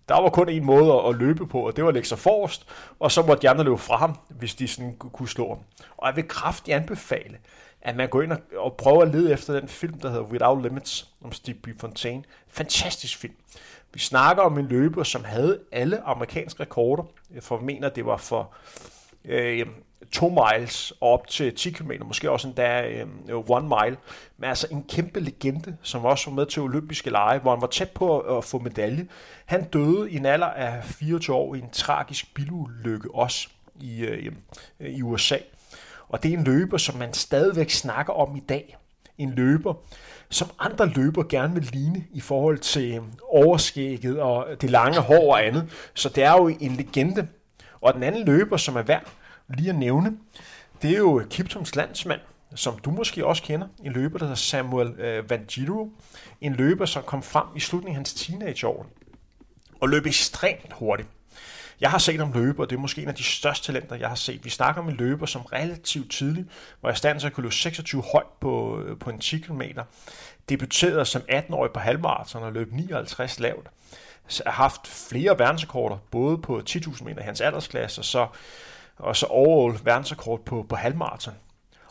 Der var kun en måde at løbe på, og det var at lægge sig forrest, og så måtte de andre løbe fra ham, hvis de sådan kunne slå ham. Og jeg vil kraftigt anbefale, at man går ind og, og prøver at lede efter den film, der hedder Without Limits, om Steve B. Fontaine. Fantastisk film. Vi snakker om en løber, som havde alle amerikanske rekorder, for jeg mener, det var for øh, 2 miles og op til 10 km, måske også endda øhm, øh, one mile. Men altså en kæmpe legende, som også var med til olympiske lege, hvor han var tæt på at, at få medalje. Han døde i en alder af 24 år i en tragisk bilulykke også i, øh, øh i USA. Og det er en løber, som man stadigvæk snakker om i dag. En løber, som andre løber gerne vil ligne i forhold til øhm, overskægget og det lange hår og andet. Så det er jo en legende. Og den anden løber, som er værd lige at nævne, det er jo Kiptums landsmand, som du måske også kender. En løber, der hedder Samuel øh, Van Giro. En løber, som kom frem i slutningen af hans teenageår og løb ekstremt hurtigt. Jeg har set ham løbe, og det er måske en af de største talenter, jeg har set. Vi snakker om en løber, som relativt tidligt var i stand til at kunne løbe 26 højt på, øh, på en 10 km. Debuterede som 18-årig på halvmarathon og løb 59 lavt. Har haft flere verdensrekorder, både på 10.000 meter i hans aldersklasse, og så, og så overall verdensrekord på, på halvmarathon.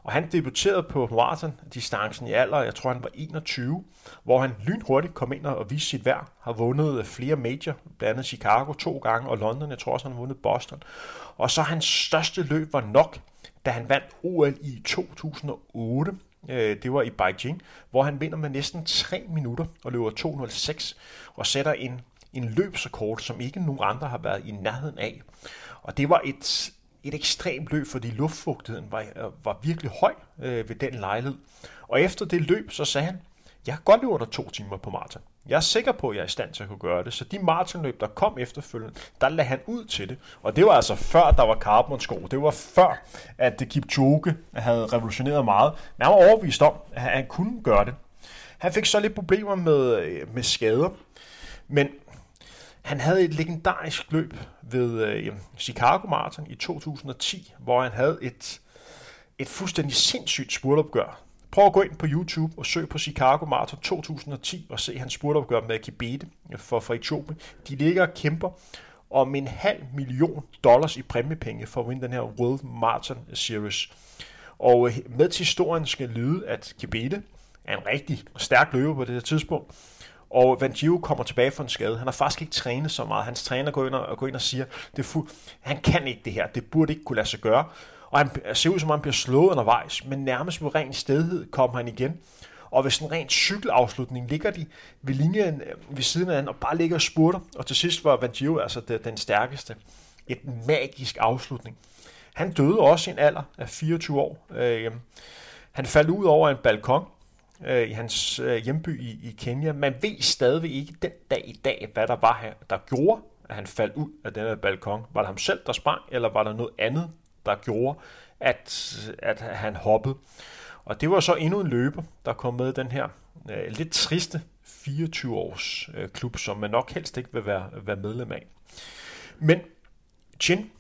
Og han debuterede på maraton distancen i alder, jeg tror han var 21, hvor han lynhurtigt kom ind og viste sit værd. Har vundet flere major, blandt andet Chicago to gange, og London, jeg tror også han har vundet Boston. Og så hans største løb var nok, da han vandt OL i 2008. Øh, det var i Beijing, hvor han vinder med næsten 3 minutter og løber 206 og sætter en, en løbsrekord, som ikke nogen andre har været i nærheden af. Og det var et et ekstremt løb, fordi luftfugtigheden var, øh, var virkelig høj øh, ved den lejlighed. Og efter det løb, så sagde han, jeg kan godt løbe under to timer på maraton. Jeg er sikker på, at jeg er i stand til at kunne gøre det. Så de maratonløb, der kom efterfølgende, der lagde han ud til det. Og det var altså før, der var carbon-sko. Det var før, at Kipchoge havde revolutioneret meget. Men han var overbevist om, at han kunne gøre det. Han fik så lidt problemer med, øh, med skader. Men han havde et legendarisk løb ved øh, Chicago Marathon i 2010, hvor han havde et, et fuldstændig sindssygt spurtopgør. Prøv at gå ind på YouTube og søg på Chicago Marathon 2010 og se hans spurtopgør med Kibete øh, for, for Etiopien. De ligger og kæmper om en halv million dollars i præmiepenge for at vinde den her World Marathon Series. Og øh, med til historien skal lyde, at Kibete er en rigtig stærk løber på det her tidspunkt, og Van Gio kommer tilbage fra en skade. Han har faktisk ikke trænet så meget. Hans træner går ind og, går ind og siger, det fu- han kan ikke det her. Det burde ikke kunne lade sig gøre. Og han ser ud som om han bliver slået undervejs, men nærmest med ren stedhed kommer han igen. Og ved sådan en ren cykelafslutning ligger de ved linjen øh, ved siden af han og bare ligger og spurter. Og til sidst var Van Gio altså den stærkeste. Et magisk afslutning. Han døde også i en alder af 24 år. Øh, han faldt ud over en balkon, øh, i hans øh, hjemby i, i Kenya. Man ved stadigvæk ikke den dag i dag, hvad der var her, der gjorde, at han faldt ud af denne balkon. Var det ham selv, der sprang, eller var der noget andet, der gjorde, at, at han hoppede? Og det var så endnu en løber, der kom med den her øh, lidt triste 24-års øh, klub, som man nok helst ikke vil være, være medlem af. Men Chin,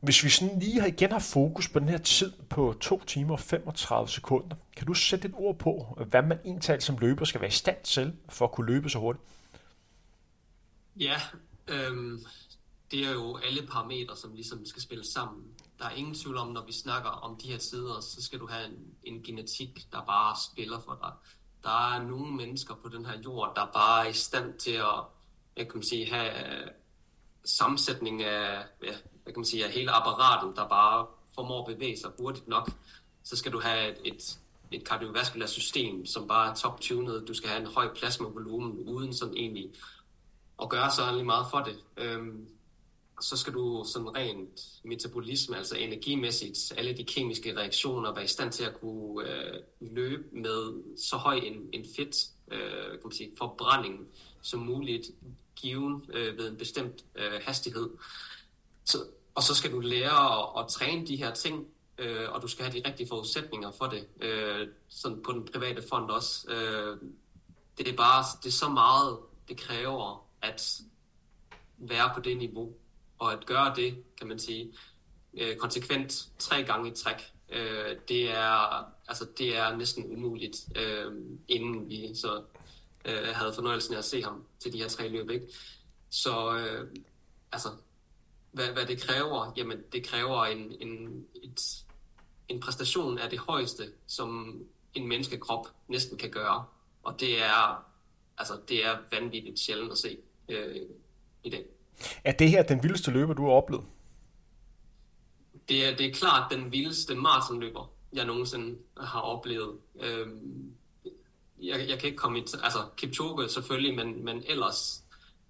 hvis vi sådan lige igen har fokus på den her tid på 2 timer og 35 sekunder, kan du sætte et ord på, hvad man egentlig som løber skal være i stand til for at kunne løbe så hurtigt? Ja, øhm, det er jo alle parametre, som ligesom skal spille sammen. Der er ingen tvivl om, når vi snakker om de her tider, så skal du have en, en genetik, der bare spiller for dig. Der er nogle mennesker på den her jord, der bare er i stand til at jeg kan sige, have øh, sammensætning af, ja, hvad kan man sige, af hele apparatet, der bare formår at bevæge sig hurtigt nok, så skal du have et, et, et kardiovaskulært system, som bare er top-tunet. Du skal have en høj plasmavolumen, uden sådan egentlig at gøre så meget for det. Øhm, så skal du sådan rent metabolisme, altså energimæssigt, alle de kemiske reaktioner, være i stand til at kunne øh, løbe med så høj en, en fedt øh, kan man sige, forbrænding som muligt, given øh, ved en bestemt øh, hastighed. Så, og så skal du lære at, at træne de her ting, øh, og du skal have de rigtige forudsætninger for det. Øh, sådan på den private fond også. Øh, det er bare det er så meget, det kræver at være på det niveau, og at gøre det, kan man sige, øh, konsekvent tre gange i træk. Øh, det er altså det er næsten umuligt, øh, inden vi så øh, havde fornøjelsen af at se ham til de her tre løb. Ikke? Så øh, altså, hvad, hvad det kræver, jamen det kræver en, en, et, en præstation af det højeste, som en menneskekrop næsten kan gøre. Og det er, altså, det er vanvittigt sjældent at se øh, i dag. Er det her den vildeste løber, du har oplevet? Det er, det er klart den vildeste maratonløber, jeg nogensinde har oplevet. Øhm, jeg, jeg kan ikke komme i... Altså, Kipchoge selvfølgelig, men, men ellers...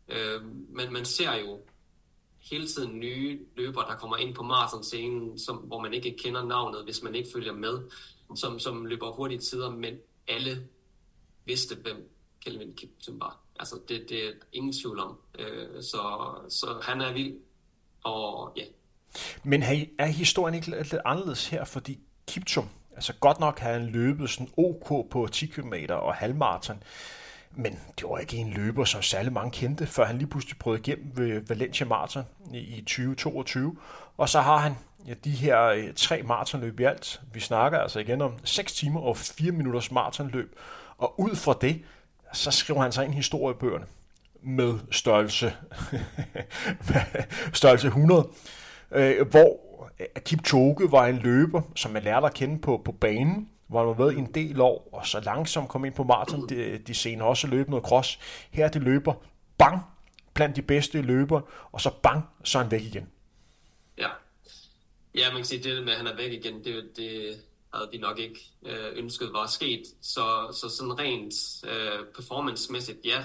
Øh, men man ser jo hele tiden nye løbere, der kommer ind på maratonscenen, som, hvor man ikke kender navnet, hvis man ikke følger med, som, som løber hurtige tider, men alle vidste, hvem Kelvin Kiptum var. Altså, det, det er ingen tvivl om. Øh, så, så han er vild, og ja. Men er historien ikke lidt anderledes her, fordi Kiptum, Altså godt nok havde han løbet sådan OK på 10 km og halvmarathon, men det var ikke en løber, som særlig mange kendte, før han lige pludselig prøvede igennem ved Valencia Marathon i 2022. Og så har han ja, de her øh, tre maratonløb i alt. Vi snakker altså igen om 6 timer og 4 minutters maratonløb. Og ud fra det, så skriver han sig ind i historiebøgerne med størrelse, størrelse 100, øh, hvor Kipchoge var en løber, som man lærte at kende på, på banen, hvor han var været i en del år, og så langsomt kom ind på maraton. De, de senere også løb noget cross. Her det løber, bang, blandt de bedste løber, og så bang, så er han væk igen. Ja, ja man kan sige, det med, at han er væk igen, det, det havde vi nok ikke øh, ønsket var sket. Så, så sådan rent øh, performancemæssigt, ja,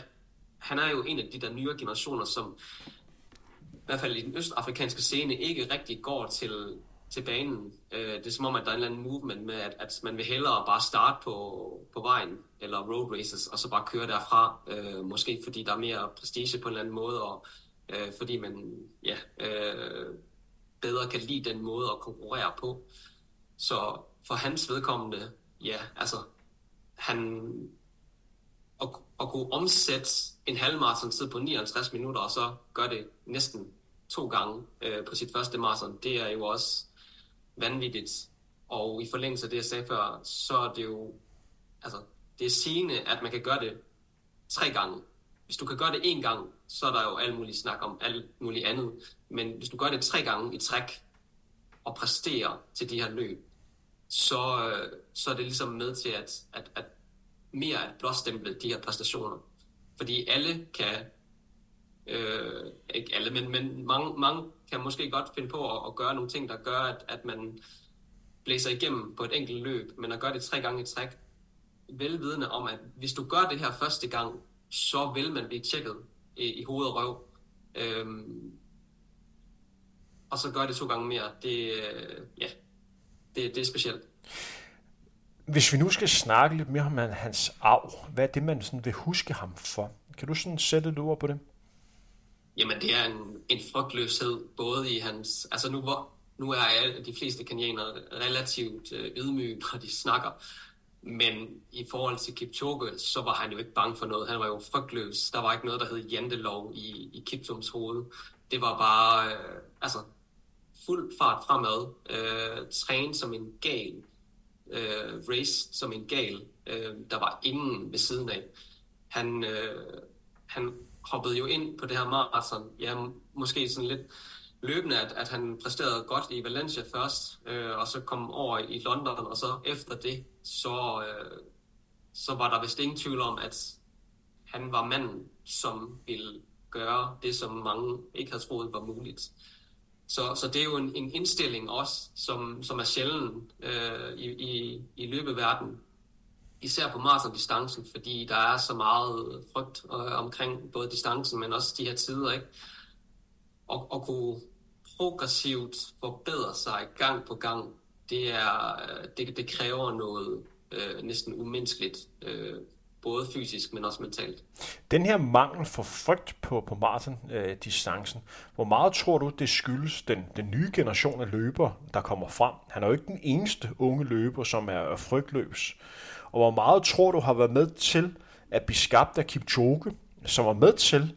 han er jo en af de der nyere generationer, som i hvert fald i den østafrikanske scene, ikke rigtig går til, til banen. Øh, det er som om, at der er en eller anden movement med, at, at man vil hellere bare starte på, på vejen, eller road races, og så bare køre derfra. Øh, måske fordi der er mere prestige på en eller anden måde, og øh, fordi man ja, øh, bedre kan lide den måde at konkurrere på. Så for hans vedkommende, ja, altså, han at, at kunne omsætte en halvmarathon tid på 59 minutter, og så gør det næsten to gange øh, på sit første marathon, det er jo også vanvittigt. Og i forlængelse af det, jeg sagde før, så er det jo, altså, det er sigende, at man kan gøre det tre gange. Hvis du kan gøre det en gang, så er der jo alt muligt snak om alt muligt andet. Men hvis du gør det tre gange i træk, og præsterer til de her løb, så, øh, så er det ligesom med til at, at, at mere at blåstemple de her præstationer. Fordi alle kan, øh, ikke alle, men, men mange, mange kan måske godt finde på at, at gøre nogle ting, der gør, at, at man blæser igennem på et enkelt løb, men at gøre det tre gange i træk, velvidende om, at hvis du gør det her første gang, så vil man blive tjekket i, i hoved og røv. Øhm, og så gør det to gange mere. Det, øh, ja, det, det er specielt. Hvis vi nu skal snakke lidt mere om hans arv, hvad er det, man sådan vil huske ham for? Kan du sådan sætte et ord på det? Jamen, det er en, en frygtløshed, både i hans... Altså, nu, hvor, nu er alle, de fleste kenianere relativt øh, ydmyge, når de snakker. Men i forhold til Kipchoge, så var han jo ikke bange for noget. Han var jo frygtløs. Der var ikke noget, der hed jantelov i, i Kiptums hoved. Det var bare øh, altså, fuld fart fremad. Øh, træne som en gal. Øh, race som en gal. Øh, der var ingen ved siden af. Han, øh, han hoppede jo ind på det her maraton. Ja, måske sådan lidt løbende, at, at han præsterede godt i Valencia først, øh, og så kom over i London, og så efter det, så, øh, så var der vist ingen tvivl om, at han var manden, som ville gøre det, som mange ikke havde troet var muligt. Så, så det er jo en, en indstilling også, som, som er sjælden øh, i, i, i løbeverdenen. Især på maratondistancen, fordi der er så meget frygt øh, omkring både distancen, men også de her tider. Ikke? Og, og kunne progressivt forbedre sig gang på gang, det, er, øh, det, det kræver noget øh, næsten umenneskeligt, øh, både fysisk, men også mentalt. Den her mangel for frygt på, på maraton-distancen, øh, hvor meget tror du, det skyldes den, den nye generation af løber, der kommer frem? Han er jo ikke den eneste unge løber, som er frygtløs. Og hvor meget tror du har været med til at blive skabt af Kipchoge, som var med til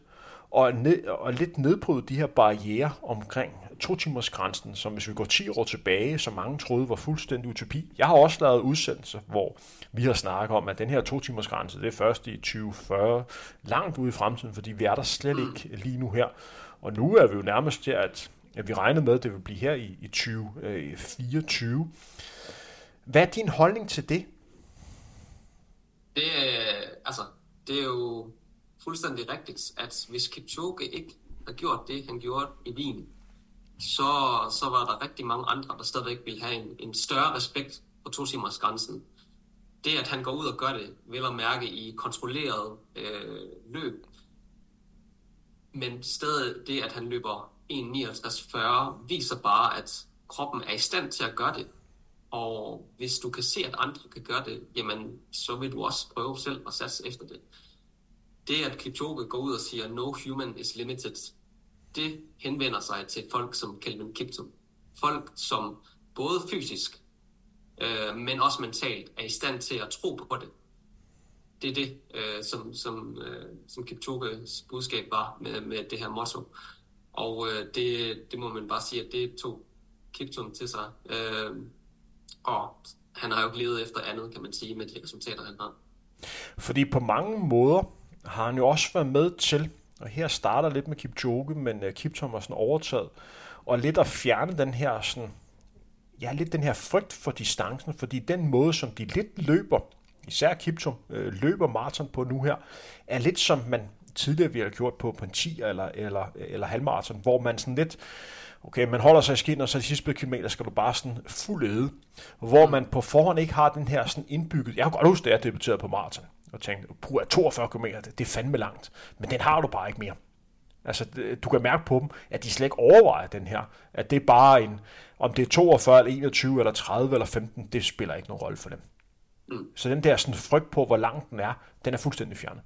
og, ned, og lidt nedbryde de her barriere omkring to timers grænsen, som hvis vi går 10 år tilbage, som mange troede var fuldstændig utopi. Jeg har også lavet udsendelser, hvor vi har snakket om, at den her to timers grænse, det er først i 2040, langt ude i fremtiden, fordi vi er der slet ikke lige nu her. Og nu er vi jo nærmest til, at, at vi regner med, at det vil blive her i, i 2024. Øh, Hvad er din holdning til det? Det, øh, altså, det er jo fuldstændig rigtigt, at hvis Kipchoge ikke havde gjort det, han gjorde i Wien, så, så var der rigtig mange andre, der stadigvæk ville have en, en større respekt for to timers grænsen. Det, at han går ud og gør det, vil at mærke i kontrolleret øh, løb, men stedet det, at han løber 1.59.40, viser bare, at kroppen er i stand til at gøre det. Og hvis du kan se, at andre kan gøre det, jamen, så vil du også prøve selv at satse efter det det, at Kipchoge går ud og siger, no human is limited, det henvender sig til folk som Kelvin Kiptum. Folk, som både fysisk, øh, men også mentalt er i stand til at tro på det. Det er det, øh, som, som, øh, som Kipchoges budskab var med, med det her motto. Og øh, det, det må man bare sige, at det tog Kiptum til sig. Øh, og han har jo ikke levet efter andet, kan man sige, med de resultater, han har. Fordi på mange måder, har han jo også været med til, og her starter lidt med Kipchoge, men øh, uh, Thomasen har sådan overtaget, og lidt at fjerne den her sådan, ja, lidt den her frygt for distancen, fordi den måde, som de lidt løber, især Kiptum øh, løber maraton på nu her, er lidt som man tidligere vi har gjort på, på en 10 eller, eller, eller halvmaraton, hvor man sådan lidt, okay, man holder sig i skin, og så de sidste kilometer skal du bare sådan fuld æde, hvor man på forhånd ikke har den her sådan indbygget, jeg kan godt huske, det jeg debuterede på maraton, og tænkte, puh, 42 km, det er fandme langt. Men den har du bare ikke mere. Altså, du kan mærke på dem, at de slet ikke overvejer den her. At det er bare en, om det er 42, eller 21, eller 30, eller 15, det spiller ikke nogen rolle for dem. Mm. Så den der sådan frygt på, hvor lang den er, den er fuldstændig fjernet.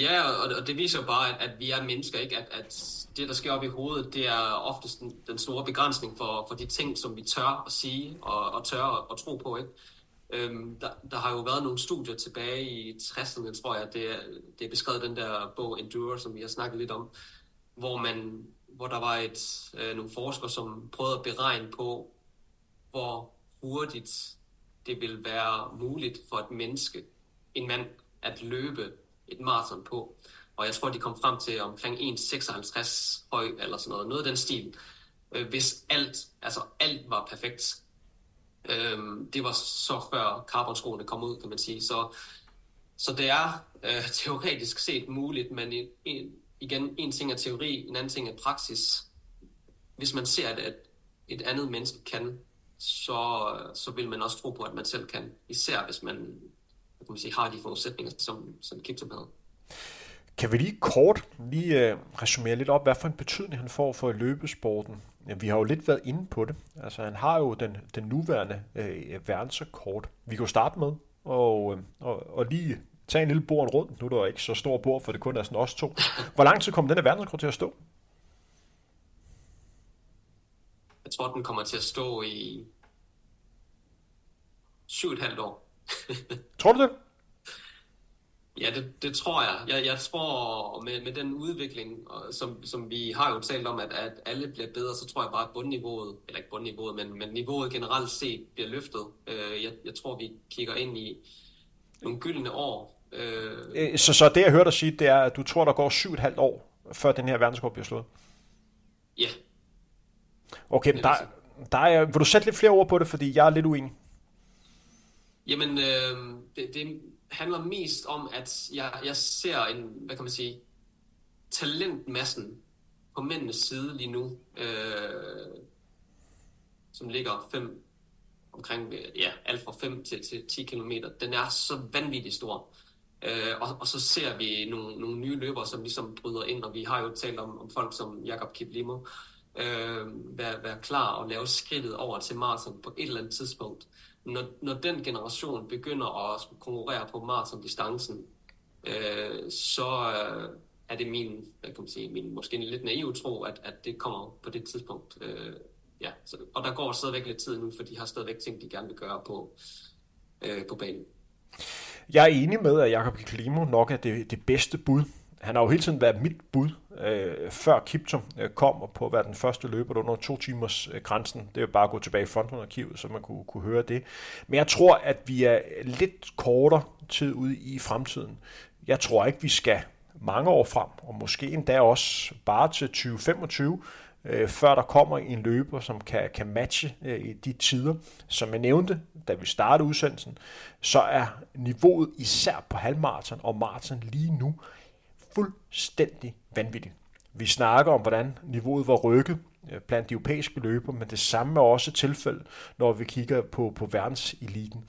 Ja, og og det viser jo bare, at, vi er mennesker, ikke? At, at det, der sker op i hovedet, det er oftest den, den store begrænsning for, for de ting, som vi tør at sige og, og tør at, at tro på. Ikke? Øhm, der, der har jo været nogle studier tilbage i 60'erne, tror jeg, det er, det er beskrevet den der bog Endure, som vi har snakket lidt om, hvor, man, hvor der var et, øh, nogle forskere, som prøvede at beregne på, hvor hurtigt det vil være muligt for et menneske, en mand, at løbe et maraton på. Og jeg tror, de kom frem til omkring 1,56 høj eller sådan noget, noget af den stil. Øh, hvis alt, altså alt var perfekt, Øh, det var så før carbonskoene kom ud, kan man sige. Så, så det er øh, teoretisk set muligt, men en, en, igen, en ting er teori, en anden ting er praksis. Hvis man ser, at et andet menneske kan, så, så vil man også tro på, at man selv kan. Især hvis man, man sige, har de forudsætninger, som, som Kiptum havde. Kan vi lige kort lige uh, resumere lidt op, hvad for en betydning han får for løbesporten vi har jo lidt været inde på det. Altså, han har jo den, den nuværende øh, verdensrekord. Vi kan jo starte med og, øh, og, og lige tage en lille bord rundt. Nu er der ikke så stor bord, for det kun er sådan os to. Hvor lang tid kommer denne verdensrekord til at stå? Jeg tror, den kommer til at stå i syv og et halvt år. Tror du det? Ja, det, det tror jeg. jeg. Jeg tror, med, med den udvikling, som, som vi har jo talt om, at, at alle bliver bedre, så tror jeg bare, at bundniveauet, eller ikke bundniveauet, men, men niveauet generelt set bliver løftet. Øh, jeg, jeg tror, vi kigger ind i nogle gyldne år. Øh, øh så, så det, jeg hørte dig sige, det er, at du tror, der går syv et halvt år, før den her verdenskort bliver slået? Ja. Okay, men der, der er, vil du sætte lidt flere ord på det, fordi jeg er lidt uenig? Jamen, øh, det, det, handler mest om, at jeg, jeg ser en, hvad kan man sige, talentmassen på mændenes side lige nu, øh, som ligger fem, omkring, ja, alt fra 5 til, til 10 km. Den er så vanvittigt stor. Øh, og, og så ser vi nogle, nogle nye løbere, som ligesom bryder ind, og vi har jo talt om, om folk som Jakob Kiplimo, øh, være, være klar og lave skridtet over til maraton på et eller andet tidspunkt når, når den generation begynder at konkurrere på maratondistancen, øh, så øh, er det min, hvad kan man sige, min måske en lidt naiv tro, at, at det kommer på det tidspunkt. Øh, ja, så, og der går stadigvæk lidt tid nu, for de har stadigvæk ting, de gerne vil gøre på, øh, på banen. Jeg er enig med, at Jakob Klimo nok er det, det bedste bud han har jo hele tiden været mit bud, øh, før Kiptum øh, kom og på at være den første løber under to timers øh, grænsen. Det er jo bare at gå tilbage i frontrunderarkivet, så man kunne, kunne høre det. Men jeg tror, at vi er lidt kortere tid ude i fremtiden. Jeg tror ikke, vi skal mange år frem, og måske endda også bare til 2025, øh, før der kommer en løber, som kan, kan matche øh, de tider. Som jeg nævnte, da vi startede udsendelsen, så er niveauet især på halvmarathon og maraton lige nu fuldstændig vanvittigt. Vi snakker om, hvordan niveauet var rykket øh, blandt de europæiske løber, men det samme er også tilfældet, når vi kigger på, på verdenseliten.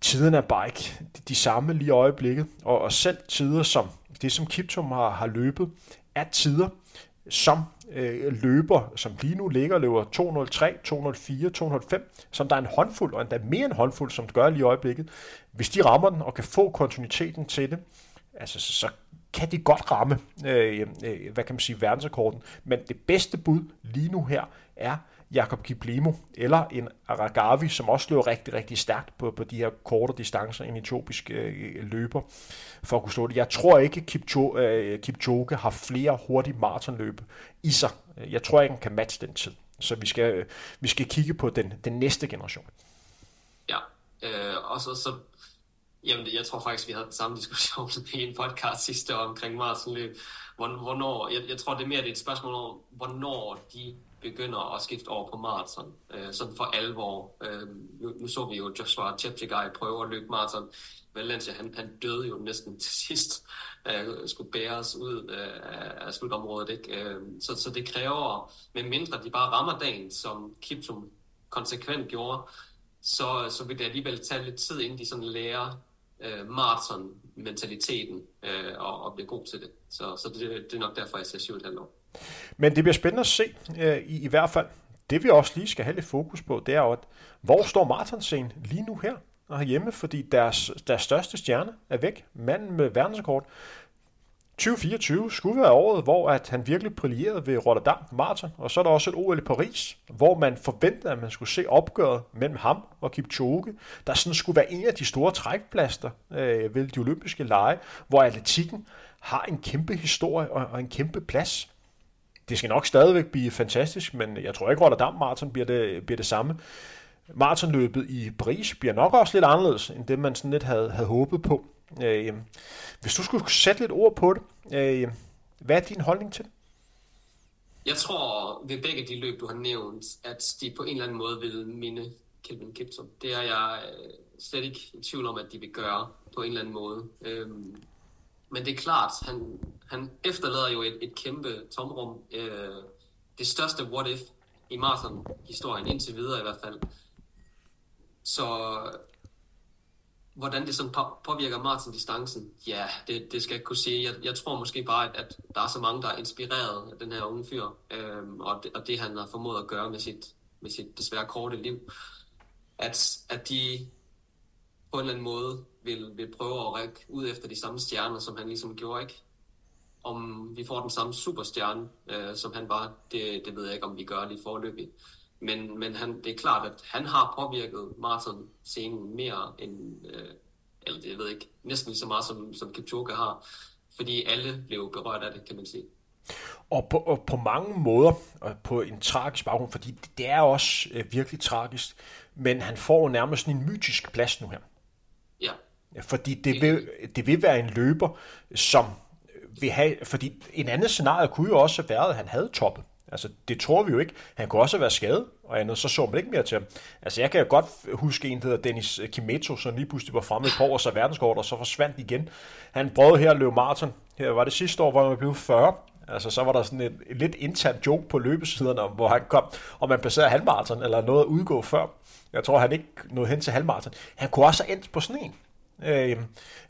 Tiderne er bare ikke de samme lige i øjeblikket, og, og selv tider som det, som Kiptum har, har løbet, er tider, som øh, løber, som lige nu ligger og løber 203, 204, 205, som der er en håndfuld, og endda mere en håndfuld, som det gør lige i øjeblikket. Hvis de rammer den og kan få kontinuiteten til det, altså, så kan de godt ramme, øh, øh, hvad kan man sige, verdensrekorden. Men det bedste bud lige nu her er Jakob Kiplimo, eller en Aragavi, som også løber rigtig, rigtig stærkt på, på de her korte distancer, en etiopisk øh, løber, for at kunne slå det. Jeg tror ikke, Kipchoge, øh, Kipchoge har flere hurtige maratonløb i sig. Jeg tror ikke, han kan matche den tid. Så vi skal, øh, vi skal kigge på den, den næste generation. Ja, øh, og så, så Jamen, jeg tror faktisk, vi havde den samme diskussion i en podcast sidste år omkring maratonløb. Hvornår, jeg, jeg tror, det er mere det er et spørgsmål om, hvornår de begynder at skifte over på maraton, øh, sådan for alvor. Øh, nu, nu så vi jo Joshua Cheptegei prøve at løbe maraton. Valencia, han, han døde jo næsten til sidst, øh, skulle bæres ud øh, af slutområdet. Ikke? Øh, så, så det kræver, med mindre de bare rammer dagen, som Kiptum konsekvent gjorde, så, så vil det alligevel tage lidt tid, inden de sådan lærer øh, maraton-mentaliteten øh, og, og bliver god til det. Så, så det, det er nok derfor, jeg ser 7,5 år. Men det bliver spændende at se, øh, i, i hvert fald. Det vi også lige skal have lidt fokus på, det er jo, at hvor står maratonscenen lige nu her og herhjemme, fordi deres, deres største stjerne er væk. Manden med verdensrekord 2024 skulle være året, hvor at han virkelig brillerede ved Rotterdam Marathon, og så er der også et OL i Paris, hvor man forventede, at man skulle se opgøret mellem ham og Kipchoge, der sådan skulle være en af de store trækplaster øh, ved de olympiske lege, hvor atletikken har en kæmpe historie og, og en kæmpe plads. Det skal nok stadigvæk blive fantastisk, men jeg tror ikke, Rotterdam Marathon bliver det, bliver det samme. Marathonløbet i Paris bliver nok også lidt anderledes, end det man sådan lidt havde, havde håbet på. Øh, hvis du skulle sætte lidt ord på det, øh, hvad er din holdning til det? Jeg tror ved begge de løb, du har nævnt, at de på en eller anden måde vil minde Kelvin Kiptum. Det er jeg øh, slet ikke i tvivl om, at de vil gøre på en eller anden måde. Øhm, men det er klart, han, han efterlader jo et, et kæmpe tomrum. Øh, det største what if i marathon-historien indtil videre i hvert fald. Så hvordan det sådan påvirker maratondistancen, ja, det, det skal jeg kunne sige. Jeg, jeg tror måske bare, at, at der er så mange, der er inspireret af den her unge fyr, øhm, og, det, og det han har formået at gøre med sit, med sit desværre korte liv, at, at de på en eller anden måde vil, vil prøve at række ud efter de samme stjerner, som han ligesom gjorde, ikke? Om vi får den samme superstjerne, øh, som han var, det, det ved jeg ikke, om vi gør lige forløbig. Men, men han, det er klart, at han har påvirket maraton-scenen mere end, øh, eller det jeg ved ikke, næsten lige så meget som, som Kipchoge har, fordi alle blev berørt af det, kan man sige. Og på, og på mange måder, og på en tragisk baggrund, fordi det er også øh, virkelig tragisk, men han får nærmest en mytisk plads nu her. Ja. Fordi det vil, det vil være en løber, som vil have, fordi en anden scenarie kunne jo også have været, at han havde toppet. Altså, det tror vi jo ikke. Han kunne også have været skadet, og andet, så så man ikke mere til ham. Altså, jeg kan jo godt huske en, der hedder Dennis Kimetto, som lige pludselig var fremme et par år, så verdenskort, og så forsvandt igen. Han prøvede her at løbe maraton. Her var det sidste år, hvor han blev 40. Altså, så var der sådan et, et lidt internt joke på løbesiderne, hvor han kom, og man placerede halvmaraton, eller noget at udgå før. Jeg tror, han ikke nåede hen til halvmaraton. Han kunne også have endt på sådan en. Øh,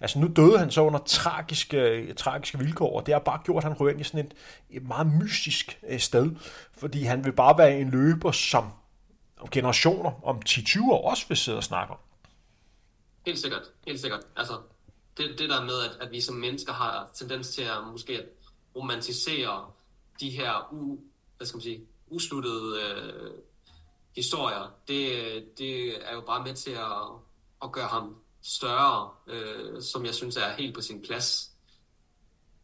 altså nu døde han så under tragiske, tragiske vilkår, og det har bare gjort, at han ryger ind i sådan et, et meget mystisk øh, sted, fordi han vil bare være en løber, som om generationer, om 10-20 år også vil sidde og snakke om. Helt sikkert, helt sikkert. Altså, det, det der med, at, at vi som mennesker har tendens til at måske at romantisere de her u, hvad skal man sige, usluttede øh, historier, det, det er jo bare med til at, at gøre ham større, øh, som jeg synes er helt på sin plads.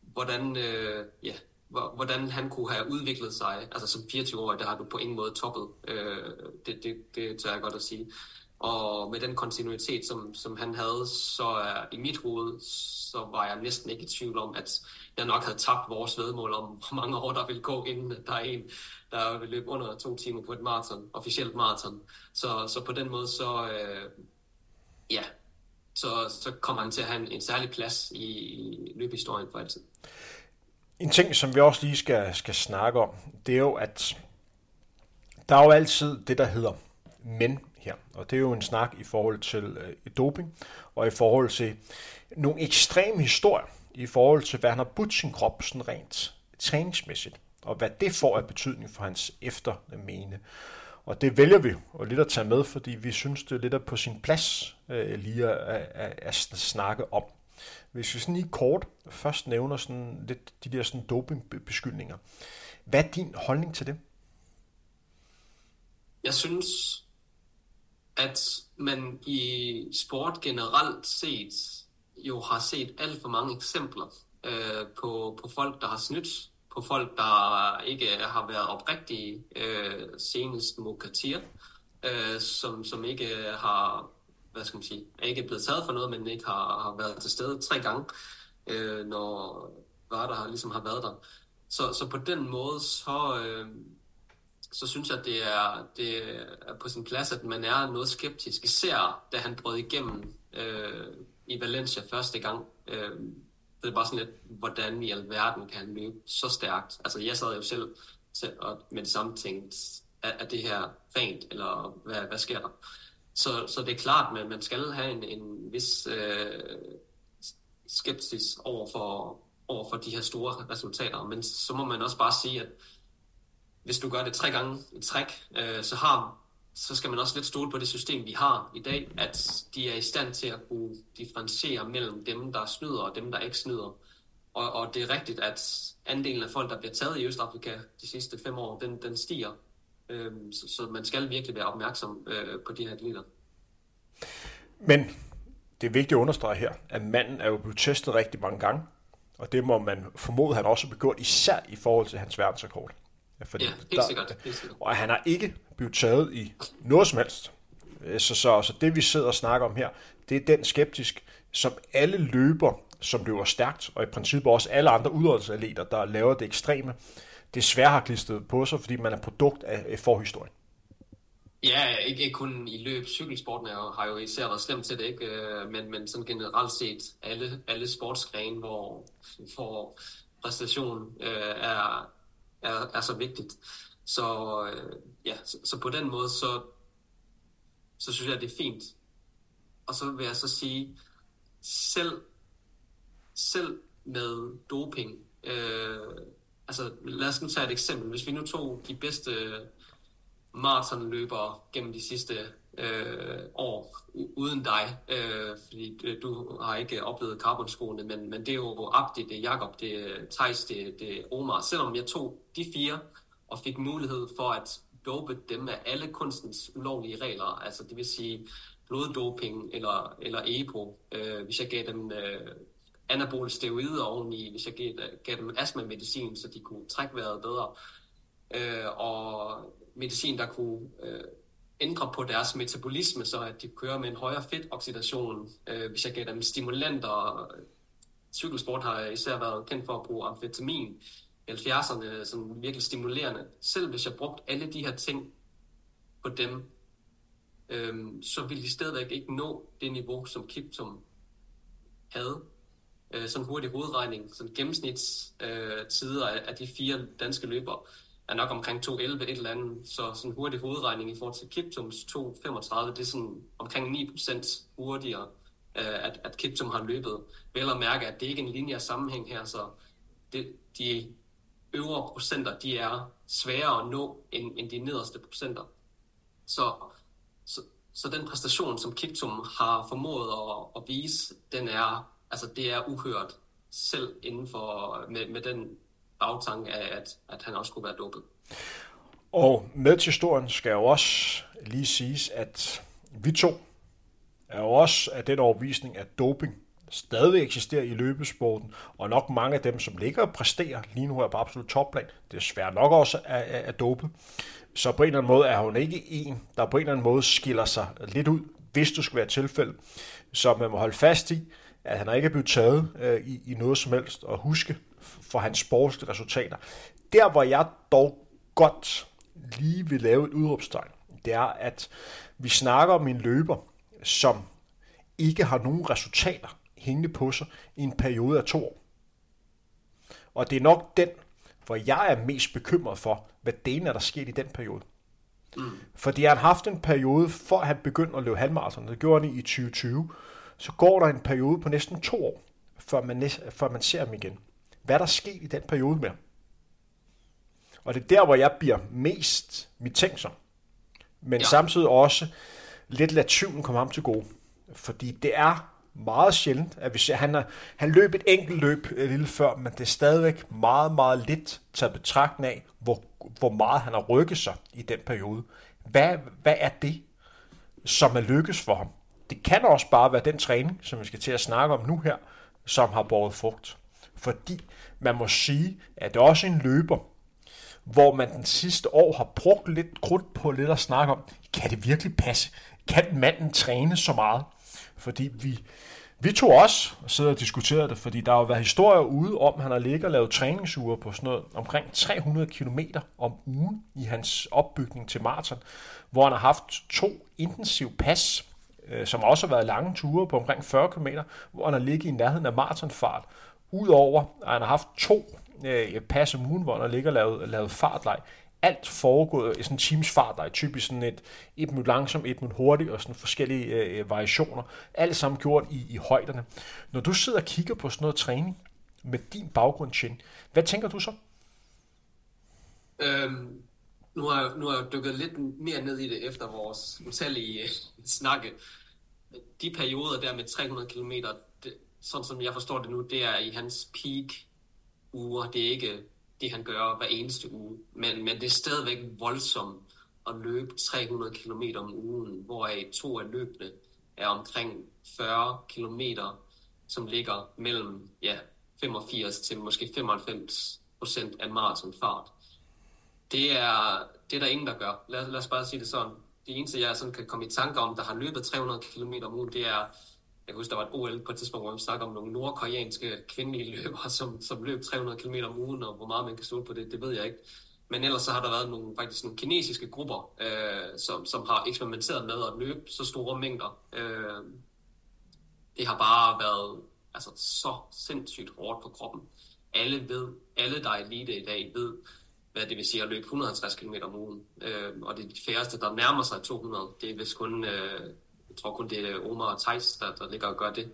Hvordan, øh, ja, hvordan han kunne have udviklet sig. Altså som 24-årig, der har du på ingen måde toppet. Øh, det, det, det tør jeg godt at sige. Og med den kontinuitet, som, som han havde, så er i mit hoved, så var jeg næsten ikke i tvivl om, at jeg nok havde tabt vores vedmål om, hvor mange år der ville gå, inden der er en, der vil løbe under to timer på et maraton, officielt maraton. Så, så på den måde, så øh, ja, så, så kommer han til at have en, en særlig plads i, i løbehistorien for altid. En ting, som vi også lige skal, skal snakke om, det er jo, at der er jo altid det, der hedder men her. Og det er jo en snak i forhold til øh, doping, og i forhold til nogle ekstreme historier, i forhold til, hvad han har budt sin krop sådan rent træningsmæssigt, og hvad det får af betydning for hans eftermene. Og det vælger vi og lidt at tage med, fordi vi synes, det er lidt på sin plads øh, lige at, at, at snakke om. Hvis vi sådan lige kort først nævner sådan lidt de der sådan dopingbeskyldninger. Hvad er din holdning til det? Jeg synes, at man i sport generelt set jo har set alt for mange eksempler øh, på, på folk, der har snydt på folk, der ikke har været oprigtige, øh, senest Mokatir, øh, som, som ikke har, hvad skal man sige, er ikke blevet taget for noget, men ikke har, har været til stede tre gange, øh, når der ligesom har været der. Så, så på den måde, så, øh, så synes jeg, det er, det er på sin plads, at man er noget skeptisk, især da han brød igennem øh, i Valencia første gang. Øh, det er bare sådan lidt, hvordan i alverden kan han løbe så stærkt? Altså, jeg sad jo selv og med det samme tænkt, er, er det her rent, eller hvad, hvad sker der? Så, så det er klart, at man skal have en, en vis øh, skepsis over for, over for de her store resultater. Men så må man også bare sige, at hvis du gør det tre gange i træk, øh, så har så skal man også lidt stole på det system, vi har i dag, at de er i stand til at kunne differentiere mellem dem, der snyder og dem, der ikke snyder. Og, og det er rigtigt, at andelen af folk, der bliver taget i Østafrika de sidste fem år, den, den stiger. Øhm, så, så man skal virkelig være opmærksom øh, på de her atleter. Men det er vigtigt at understrege her, at manden er jo blevet testet rigtig mange gange, og det må man formode, at han også har begået, især i forhold til hans verdensrekord. Fordi ja, helt der, sikkert, helt sikkert. Og han har ikke blevet taget i noget som helst. Øh, så, så, så det vi sidder og snakker om her, det er den skeptisk, som alle løber, som løber stærkt, og i princippet også alle andre udholdsatleter, der laver det ekstreme, desværre har klistret på sig, fordi man er produkt af forhistorien. Ja, ikke, ikke kun i løb. Cykelsporten er, har jo især været slemt til det, ikke? Øh, men, men sådan generelt set alle, alle sportsgrene, hvor, hvor præstation øh, er, er, er så vigtigt. Så øh, ja, så, så på den måde, så, så synes jeg, det er fint, og så vil jeg så sige, selv, selv med doping, øh, altså lad os nu tage et eksempel. Hvis vi nu tog de bedste maratonløbere gennem de sidste øh, år uden dig, øh, fordi øh, du har ikke oplevet carbonskoene, men, men det er jo Abdi, det er Jakob, det er Thijs, det, det er Omar. Selvom jeg tog de fire og fik mulighed for at dope dem af alle kunstens ulovlige regler, altså det vil sige bloddoping eller, eller EPO, øh, hvis jeg gav dem øh, anabole steroider oveni, hvis jeg gav, gav dem astma-medicin, så de kunne trække vejret bedre, øh, og medicin, der kunne øh, ændre på deres metabolisme, så at de kører med en højere fedtoxidation. Øh, hvis jeg gav dem stimulanter, øh, cykelsport har især været kendt for at bruge amfetamin, i 70'erne, som virkelig stimulerende. Selv hvis jeg brugte alle de her ting på dem, øh, så ville de stadigvæk ikke nå det niveau, som Kiptum havde. Øh, sådan hurtig hovedregning, sådan gennemsnitstider øh, af, af de fire danske løbere er nok omkring 2.11 et eller andet, så sådan hurtig hovedregning i forhold til Kiptums 2.35, det er sådan omkring 9% hurtigere, øh, at, at Kiptum har løbet. Vel at mærke, at det ikke er en lineær sammenhæng her, så det, de øvre procenter, de er sværere at nå end, end de nederste procenter. Så, så, så den præstation, som Kiptum har formået at, at vise, den er, altså det er uhørt selv inden for, med, med den bagtanke af, at, at han også skulle være dopet. Og med til historien skal jo også lige siges, at vi to er jo også af den overvisning, at doping stadig eksisterer i løbesporten, og nok mange af dem, som ligger og præsterer lige nu her på absolut topplan, det er svært nok også at, at, er dope. Så på en eller anden måde er hun ikke en, der på en eller anden måde skiller sig lidt ud, hvis du skulle være tilfælde. Så man må holde fast i, at han er ikke blevet taget øh, i, i noget som helst, og huske, for hans sportslige resultater. Der, hvor jeg dog godt lige vil lave et udråbstegn, det er, at vi snakker om en løber, som ikke har nogen resultater hængende på sig i en periode af to år. Og det er nok den, hvor jeg er mest bekymret for, hvad det er, der sket i den periode. Mm. Fordi han har haft en periode, for han begyndte at løbe halvmarathon, det gjorde han i 2020, så går der en periode på næsten to år, før man, før man ser ham igen hvad der sket i den periode med Og det er der, hvor jeg bliver mest mistænksom. Men ja. samtidig også lidt lade tvivlen komme ham til gode. Fordi det er meget sjældent, at vi ser, han, er, han løb et enkelt løb et lille før, men det er stadigvæk meget, meget lidt taget betragtning af, hvor, hvor meget han har rykket sig i den periode. Hvad, hvad er det, som er lykkes for ham? Det kan også bare være den træning, som vi skal til at snakke om nu her, som har båret frugt fordi man må sige, at det er også en løber, hvor man den sidste år har brugt lidt krudt på lidt at snakke om, kan det virkelig passe? Kan manden træne så meget? Fordi vi, vi to også sidder og diskuterer det, fordi der har jo været historier ude om, at han har ligget og lavet træningsuger på sådan noget omkring 300 km om ugen i hans opbygning til maraton, hvor han har haft to intensiv pas, øh, som også har været lange ture på omkring 40 km, hvor han har ligget i nærheden af maratonfart, Udover at han har haft to øh, pas om ugen, hvor han ligger og lavet, lavet fartleg. Alt foregået i sådan en teams fartleg, typisk sådan et, et minut langsomt, et minut hurtigt og sådan forskellige øh, variationer. Alt sammen gjort i, i højderne. Når du sidder og kigger på sådan noget træning med din baggrund, Chin, hvad tænker du så? Øhm, nu, har, nu har jeg dykket lidt mere ned i det efter vores utallige øh, snakke. De perioder der med 300 km, sådan som jeg forstår det nu, det er i hans peak uger. Det er ikke det, han gør hver eneste uge. Men, men det er stadigvæk voldsomt at løbe 300 km om ugen, hvoraf to af løbene er omkring 40 km, som ligger mellem ja, 85 til måske 95 procent af maratonfart. Det er, det er der ingen, der gør. Lad, lad os bare sige det sådan. Det eneste, jeg sådan kan komme i tanke om, der har løbet 300 km om ugen, det er jeg kan huske, der var et OL på et tidspunkt, hvor man snakkede om nogle nordkoreanske kvindelige løbere, som, som løb 300 km om ugen, og hvor meget man kan stole på det, det ved jeg ikke. Men ellers så har der været nogle, faktisk nogle kinesiske grupper, øh, som, som har eksperimenteret med at løbe så store mængder. Øh, det har bare været altså, så sindssygt hårdt på kroppen. Alle ved, alle der er elite i dag, ved, hvad det vil sige at løbe 150 km om ugen. Øh, og det er de færreste, der nærmer sig 200. Det er vist kun øh, jeg tror kun, det er Omar og Thijs, der, der ligger og gør det.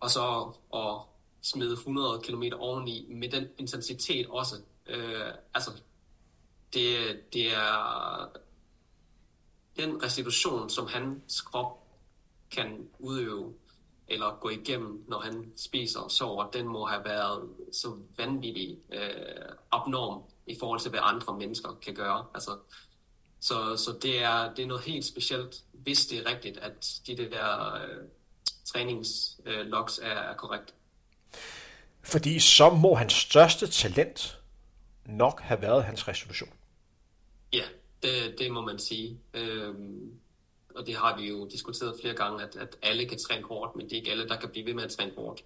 Og så at smide 100 km oveni med den intensitet også. Øh, altså, det, det er den restitution, som hans krop kan udøve eller gå igennem, når han spiser og sover, den må have været så vanvittig øh, abnorm i forhold til, hvad andre mennesker kan gøre. Altså, så, så det, er, det er noget helt specielt, hvis det er rigtigt, at de der øh, træningslogs øh, er, er korrekt. Fordi så må hans største talent nok have været hans resolution. Ja, det, det må man sige. Øhm, og det har vi jo diskuteret flere gange, at, at alle kan træne hårdt, men det er ikke alle, der kan blive ved med at træne hårdt.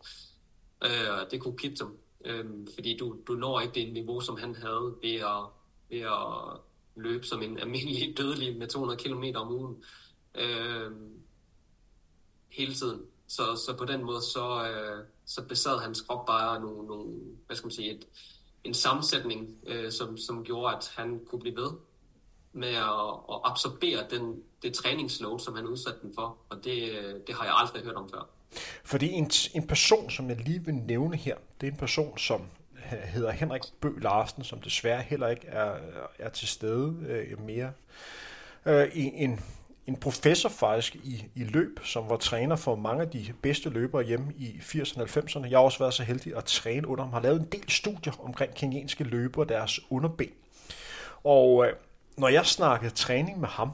Øh, det kunne Kiptum, øh, fordi du, du når ikke det niveau, som han havde ved at, ved at løbe som en almindelig dødelig med 200 km om ugen øh, hele tiden. Så, så på den måde, så, øh, så besad hans krop bare nogle, nogle hvad skal man sige, et, en sammensætning, øh, som, som gjorde, at han kunne blive ved med at, at absorbere den, det træningsload, som han udsatte den for, og det, det har jeg aldrig hørt om før. Fordi en, en person, som jeg lige vil nævne her, det er en person, som hedder Henrik Bø Larsen, som desværre heller ikke er, er til stede øh, mere. Øh, en, en professor faktisk i, i løb, som var træner for mange af de bedste løbere hjemme i 80'erne og 90'erne. Jeg har også været så heldig at træne under ham. Har lavet en del studier omkring kenyanske løbere og deres underben. Og øh, når jeg snakkede træning med ham,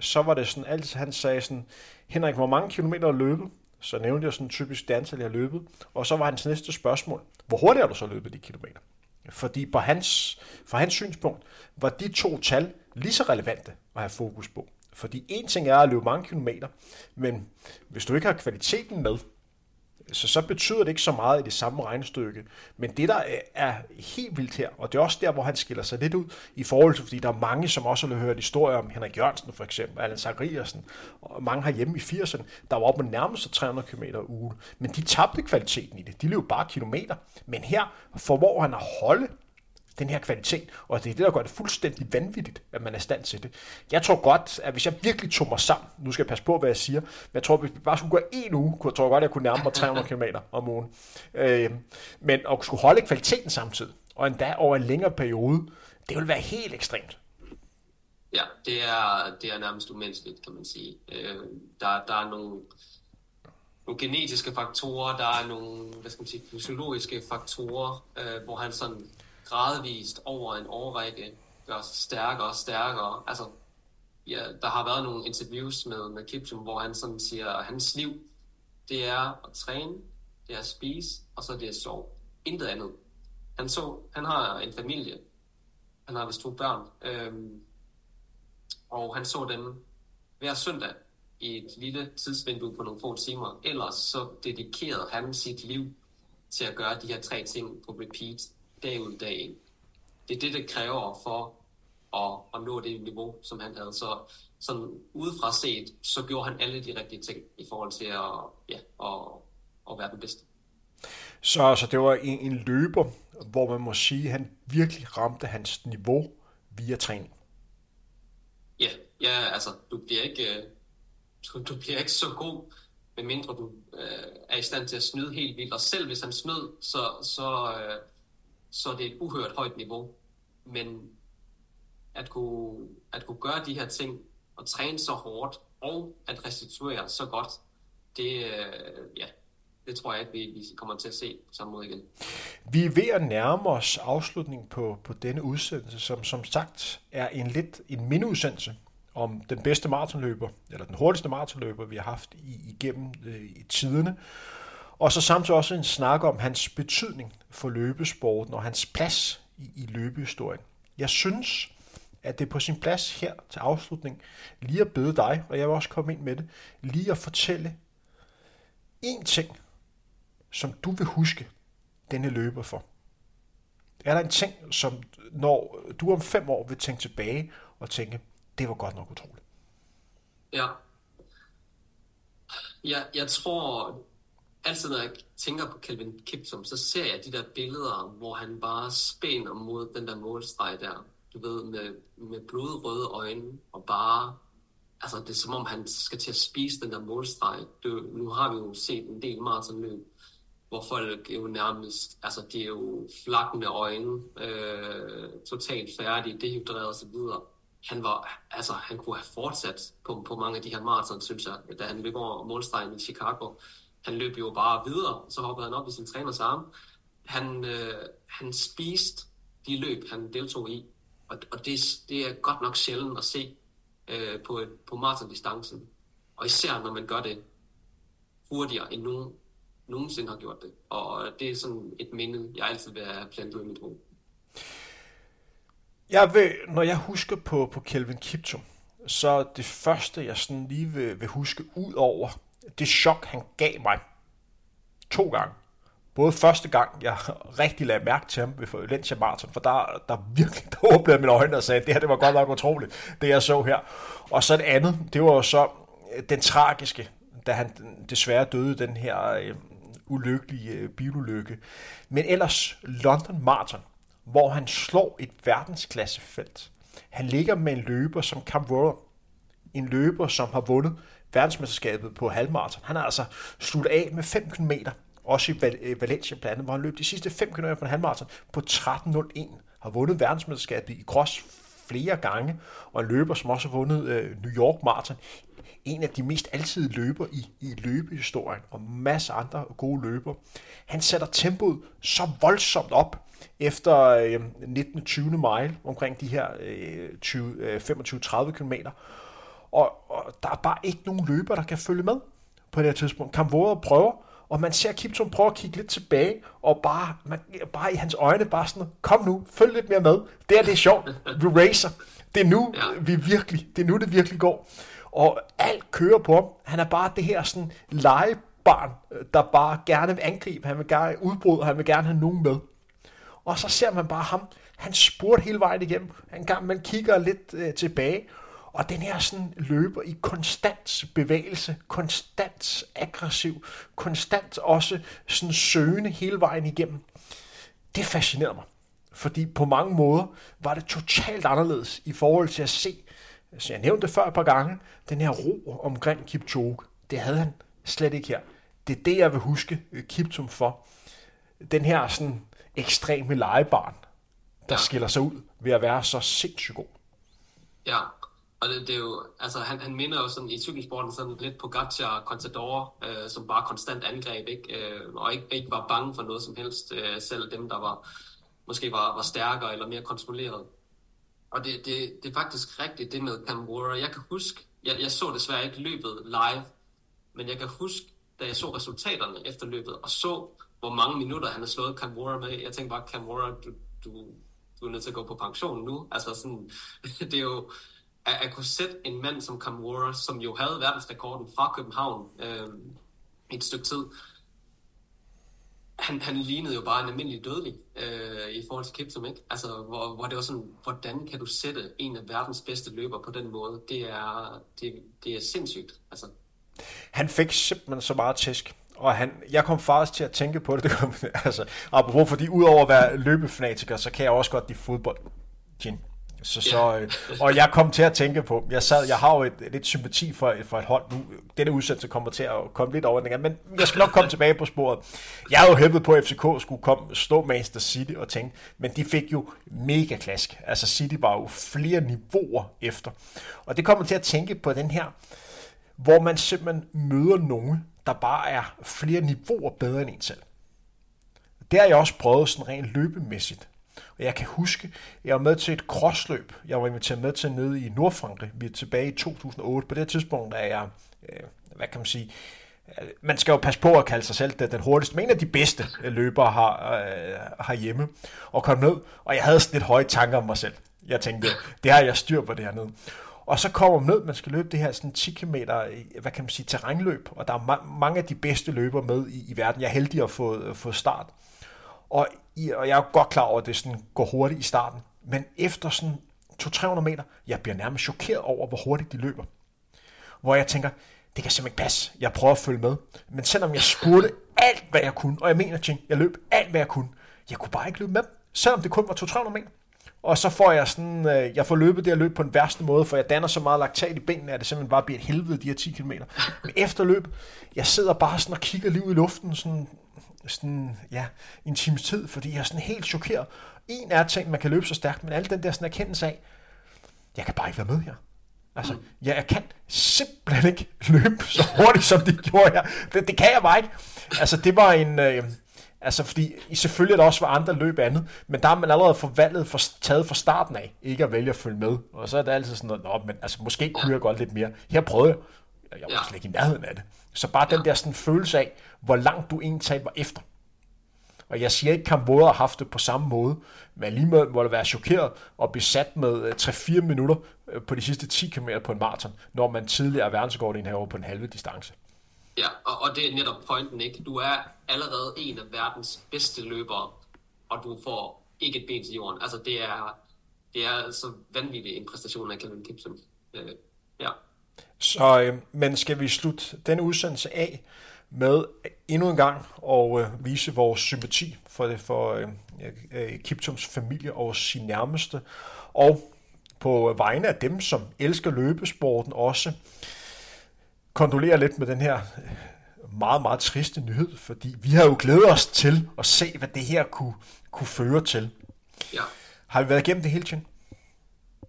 så var det sådan altid, han sagde sådan, Henrik, hvor mange kilometer har løbet? Så nævnte jeg sådan typisk det antal, jeg har løbet. Og så var hans næste spørgsmål, hvor hurtigt har du så løbet de kilometer? Fordi på hans, fra hans synspunkt var de to tal lige så relevante at have fokus på. Fordi en ting er at løbe mange kilometer, men hvis du ikke har kvaliteten med, så, så betyder det ikke så meget i det samme regnestykke. Men det, der er helt vildt her, og det er også der, hvor han skiller sig lidt ud i forhold til, fordi der er mange, som også har hørt historier om Henrik Jørgensen for eksempel, Allan Zachariasen, og mange har hjemme i 80'erne, der var oppe på nærmest 300 km uge. Men de tabte kvaliteten i det. De løb bare kilometer. Men her formår han at holde den her kvalitet, og det er det, der gør det fuldstændig vanvittigt, at man er i stand til det. Jeg tror godt, at hvis jeg virkelig tog mig sammen, nu skal jeg passe på, hvad jeg siger, men jeg tror, at hvis vi bare skulle gå en uge, kunne jeg tror godt, at jeg kunne nærme mig 300 km om ugen. Øh, men at skulle holde kvaliteten samtidig, og endda over en længere periode, det vil være helt ekstremt. Ja, det er, det er nærmest umenneskeligt, kan man sige. Øh, der, der er nogle, nogle genetiske faktorer, der er nogle hvad skal man sige, fysiologiske faktorer, øh, hvor han sådan gradvist over en årrække gør sig stærkere og stærkere. Altså, ja, der har været nogle interviews med, med Kipchum, hvor han sådan siger, at hans liv, det er at træne, det er at spise, og så det er at sove. Intet andet. Han, så, han har en familie. Han har vist to børn. Øhm, og han så dem hver søndag i et lille tidsvindue på nogle få timer. Ellers så dedikerede han sit liv til at gøre de her tre ting på repeat dag ud dag ind. Det er det, det kræver for at, at nå det niveau, som han havde. Så sådan udefra set, så gjorde han alle de rigtige ting i forhold til at, ja, at, at være den bedste. Så, så det var en, en løber, hvor man må sige, at han virkelig ramte hans niveau via træning. Ja, ja altså, du bliver ikke, øh, du, du bliver ikke så god, medmindre du øh, er i stand til at snyde helt vildt. Og selv hvis han snød, så, så, øh, så det er et uhørt højt niveau. Men at kunne, at kunne gøre de her ting, og træne så hårdt, og at restituere så godt, det, øh, ja, det tror jeg ikke, vi, vi kommer til at se på samme måde igen. Vi er ved at nærme os afslutning på, på denne udsendelse, som som sagt er en lidt en mindeudsendelse om den bedste maratonløber, eller den hurtigste maratonløber, vi har haft i, igennem øh, i tiderne. Og så samtidig også en snak om hans betydning for løbesporten og hans plads i, i løbehistorien. Jeg synes, at det er på sin plads her til afslutning lige at bede dig, og jeg vil også komme ind med det, lige at fortælle en ting, som du vil huske denne løber for. Er der en ting, som når du om fem år vil tænke tilbage og tænke, det var godt nok utroligt? Ja. Ja, jeg tror, altid når jeg tænker på Calvin Kiptum, så ser jeg de der billeder, hvor han bare spænder mod den der målstreg der. Du ved, med, med blodrøde øjne og bare altså det er som om, han skal til at spise den der målstreg. Du, nu har vi jo set en del maratonløb, hvor folk er jo nærmest, altså de er jo flakkende øjne, øh, totalt færdige, dehydreret osv. så videre. Han var, altså han kunne have fortsat på, på mange af de her maraton, synes jeg, da han løb over målstregen i Chicago. Han løb jo bare videre, så hoppede han op i sin træners arm. Han, øh, han spiste de løb, han deltog i, og, og det, det er godt nok sjældent at se øh, på, på maratondistancen. Og især når man gør det hurtigere end nogen nogensinde har gjort det. Og det er sådan et minde, jeg altid vil have plantet i mit hoved. Jeg vil, når jeg husker på, på Kelvin Kiptum, så det første, jeg sådan lige vil, vil huske ud over det chok, han gav mig to gange. Både første gang, jeg rigtig lagde mærke til ham ved Valencia Marathon, for der, der virkelig der åbnede mine øjne og sagde, at det her det var godt nok utroligt, det jeg så her. Og så det andet, det var jo så øh, den tragiske, da han desværre døde den her øh, ulykkelige øh, bilulykke. Men ellers London Marathon, hvor han slår et verdensklassefelt. Han ligger med en løber som Cam Roller, En løber, som har vundet verdensmesterskabet på halvmarathon. Han har altså sluttet af med 5 km, også i Val- øh, Valencia blandt andet, hvor han løb de sidste 5 km på en halvmarathon på 13.01. Har vundet verdensmesterskabet i cross flere gange, og en løber, som også har vundet øh, New York Marathon en af de mest altid løber i, i løbehistorien, og masser andre gode løber. Han sætter tempoet så voldsomt op efter øh, 19. 20. mile, omkring de her øh, øh, 25-30 km. Og, og der er bare ikke nogen løber, der kan følge med på det her tidspunkt. Kamvora prøver, og man ser Kiptum prøve at kigge lidt tilbage, og bare, man, bare i hans øjne, bare sådan, kom nu, følg lidt mere med. Det er det er sjovt. Vi racer. Det er nu, ja. vi virkelig, det er nu, det virkelig går og alt kører på ham. Han er bare det her sådan legebarn, der bare gerne vil angribe, han vil gerne udbryde, han vil gerne have nogen med. Og så ser man bare ham, han spurgte hele vejen igennem, han gang man kigger lidt øh, tilbage, og den her sådan løber i konstant bevægelse, konstant aggressiv, konstant også sådan søgende hele vejen igennem. Det fascinerede mig. Fordi på mange måder var det totalt anderledes i forhold til at se så jeg nævnte det før et par gange, den her ro omkring Kipchoge, det havde han slet ikke her. Det er det, jeg vil huske øh, Kiptum for. Den her sådan ekstreme legebarn, der skiller sig ud ved at være så sindssygt god. Ja, og det, det er jo, altså han, han minder jo sådan i cykelsporten sådan lidt på Gacha Contador, øh, som bare konstant angreb, ikke? Øh, og ikke, ikke var bange for noget som helst, øh, selv dem, der var måske var, var stærkere eller mere kontrolleret. Og det, det, det er faktisk rigtigt, det med Cam Jeg kan huske, jeg, jeg så desværre ikke løbet live, men jeg kan huske, da jeg så resultaterne efter løbet, og så, hvor mange minutter han har slået Cam med, jeg tænkte bare, Cam du, du, du er nødt til at gå på pension nu. Altså sådan, det er jo, at, at kunne sætte en mand som Kamura, som jo havde verdensrekorden fra København øh, et stykke tid, han, han lignede jo bare en almindelig dødelig øh, i forhold til Kiptum, ikke? Altså, hvor, hvor det var sådan, hvordan kan du sætte en af verdens bedste løber på den måde? Det er, det, det er sindssygt, altså. Han fik simpelthen så meget tæsk, og han, jeg kom faktisk til at tænke på det, det kom, altså, apropos, fordi udover at være løbefanatiker, så kan jeg også godt lide fodbold. Gin. Så, så, øh, og jeg kom til at tænke på, jeg sad, jeg har jo et, lidt sympati for, for et hold nu. Denne udsendelse kommer til at komme lidt over den men jeg skal nok komme tilbage på sporet. Jeg havde jo hæppet på, at FCK skulle komme, stå Manchester City og tænke, men de fik jo mega klask. Altså City var jo flere niveauer efter. Og det kommer til at tænke på den her, hvor man simpelthen møder nogen, der bare er flere niveauer bedre end en selv. Det har jeg også prøvet sådan rent løbemæssigt. Og jeg kan huske, jeg var med til et crossløb. Jeg var inviteret med til nede i Nordfrankrig. Vi er tilbage i 2008. På det tidspunkt er jeg, øh, hvad kan man sige, øh, man skal jo passe på at kalde sig selv den hurtigste, men en af de bedste øh, løbere har, øh, herhjemme, og kom ned, og jeg havde sådan lidt høje tanker om mig selv. Jeg tænkte, det har jeg styr på det her. Og så kommer man ned, man skal løbe det her sådan 10 km, øh, hvad kan man sige, terrænløb, og der er ma- mange af de bedste løbere med i, i verden. Jeg er heldig at få, få start. Og, og jeg er godt klar over, at det sådan går hurtigt i starten. Men efter sådan 200-300 meter, jeg bliver nærmest chokeret over, hvor hurtigt de løber. Hvor jeg tænker, det kan simpelthen ikke passe. Jeg prøver at følge med. Men selvom jeg spurgte alt, hvad jeg kunne, og jeg mener, ting, jeg løb alt, hvad jeg kunne, jeg kunne bare ikke løbe med Selvom det kun var 200-300 meter. og så får jeg sådan, øh, jeg får løbet det her løb på den værste måde, for jeg danner så meget laktat i benene, at det simpelthen bare bliver et helvede, de her 10 km. Men efter løb, jeg sidder bare sådan og kigger lige ud i luften, sådan, sådan ja, en times tid, fordi jeg er sådan helt chokeret. En er ting, man kan løbe så stærkt, men alle den der sådan erkendelse af, jeg kan bare ikke være med her. Altså, ja, jeg kan simpelthen ikke løbe så hurtigt, som de gjorde her. Det, det kan jeg bare ikke. Altså, det var en... Øh, altså, fordi selvfølgelig er der også var andre løb andet, men der er man allerede forvalget, for, taget fra starten af, ikke at vælge at følge med. Og så er det altid sådan noget, Nå, men altså, måske kunne jeg godt lidt mere. Her prøvede jeg. Jeg var slet ikke i nærheden af det. Så bare den der sådan følelse af, hvor langt du egentlig var efter. Og jeg siger ikke, at Kambodja har haft det på samme måde, men alligevel må det være chokeret og besat med 3-4 øh, minutter øh, på de sidste 10 km på en maraton, når man tidligere er verdensrekord herovre på en halve distance. Ja, og, og det er netop pointen, ikke? Du er allerede en af verdens bedste løbere, og du får ikke et ben til jorden. Altså, det er, det er så vanvittig en præstation af Kevin Gibson. Øh, ja. Så, øh, men skal vi slutte denne udsendelse af med endnu en gang at øh, vise vores sympati for, det, for øh, øh, Kiptums familie og sin nærmeste, og på vegne af dem, som elsker løbesporten også, kondolere lidt med den her meget, meget triste nyhed, fordi vi har jo glædet os til at se, hvad det her kunne, kunne føre til. Ja. Har vi været igennem det hele tiden?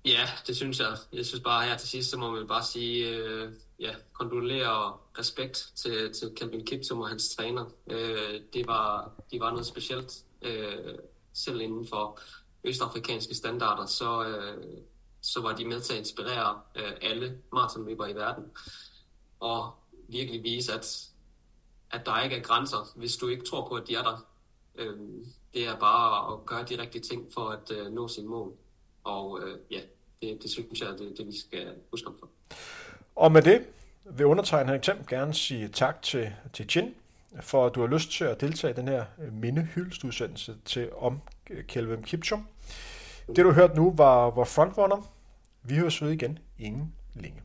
Ja, det synes jeg. Jeg synes bare her til sidst, så må man bare sige, øh, ja, kondolere og respekt til, til Calvin Kiptum og hans træner. Øh, det var, de var noget specielt, øh, selv inden for østafrikanske standarder, så, øh, så var de med til at inspirere øh, alle maratonløbere i verden. Og virkelig vise, at, at der ikke er grænser, hvis du ikke tror på, at de er der. Øh, det er bare at gøre de rigtige ting for at øh, nå sin mål. Og øh, ja, det, det synes jeg, det, det vi skal huske om for. Og med det vil undertegne Henrik Thiem gerne sige tak til, til Chin, for at du har lyst til at deltage i den her øh, mindehyldestudsendelse til om øh, Kelvin Kipchum. Det du hørte nu var, var Frontrunner. Vi høres ved igen inden længe.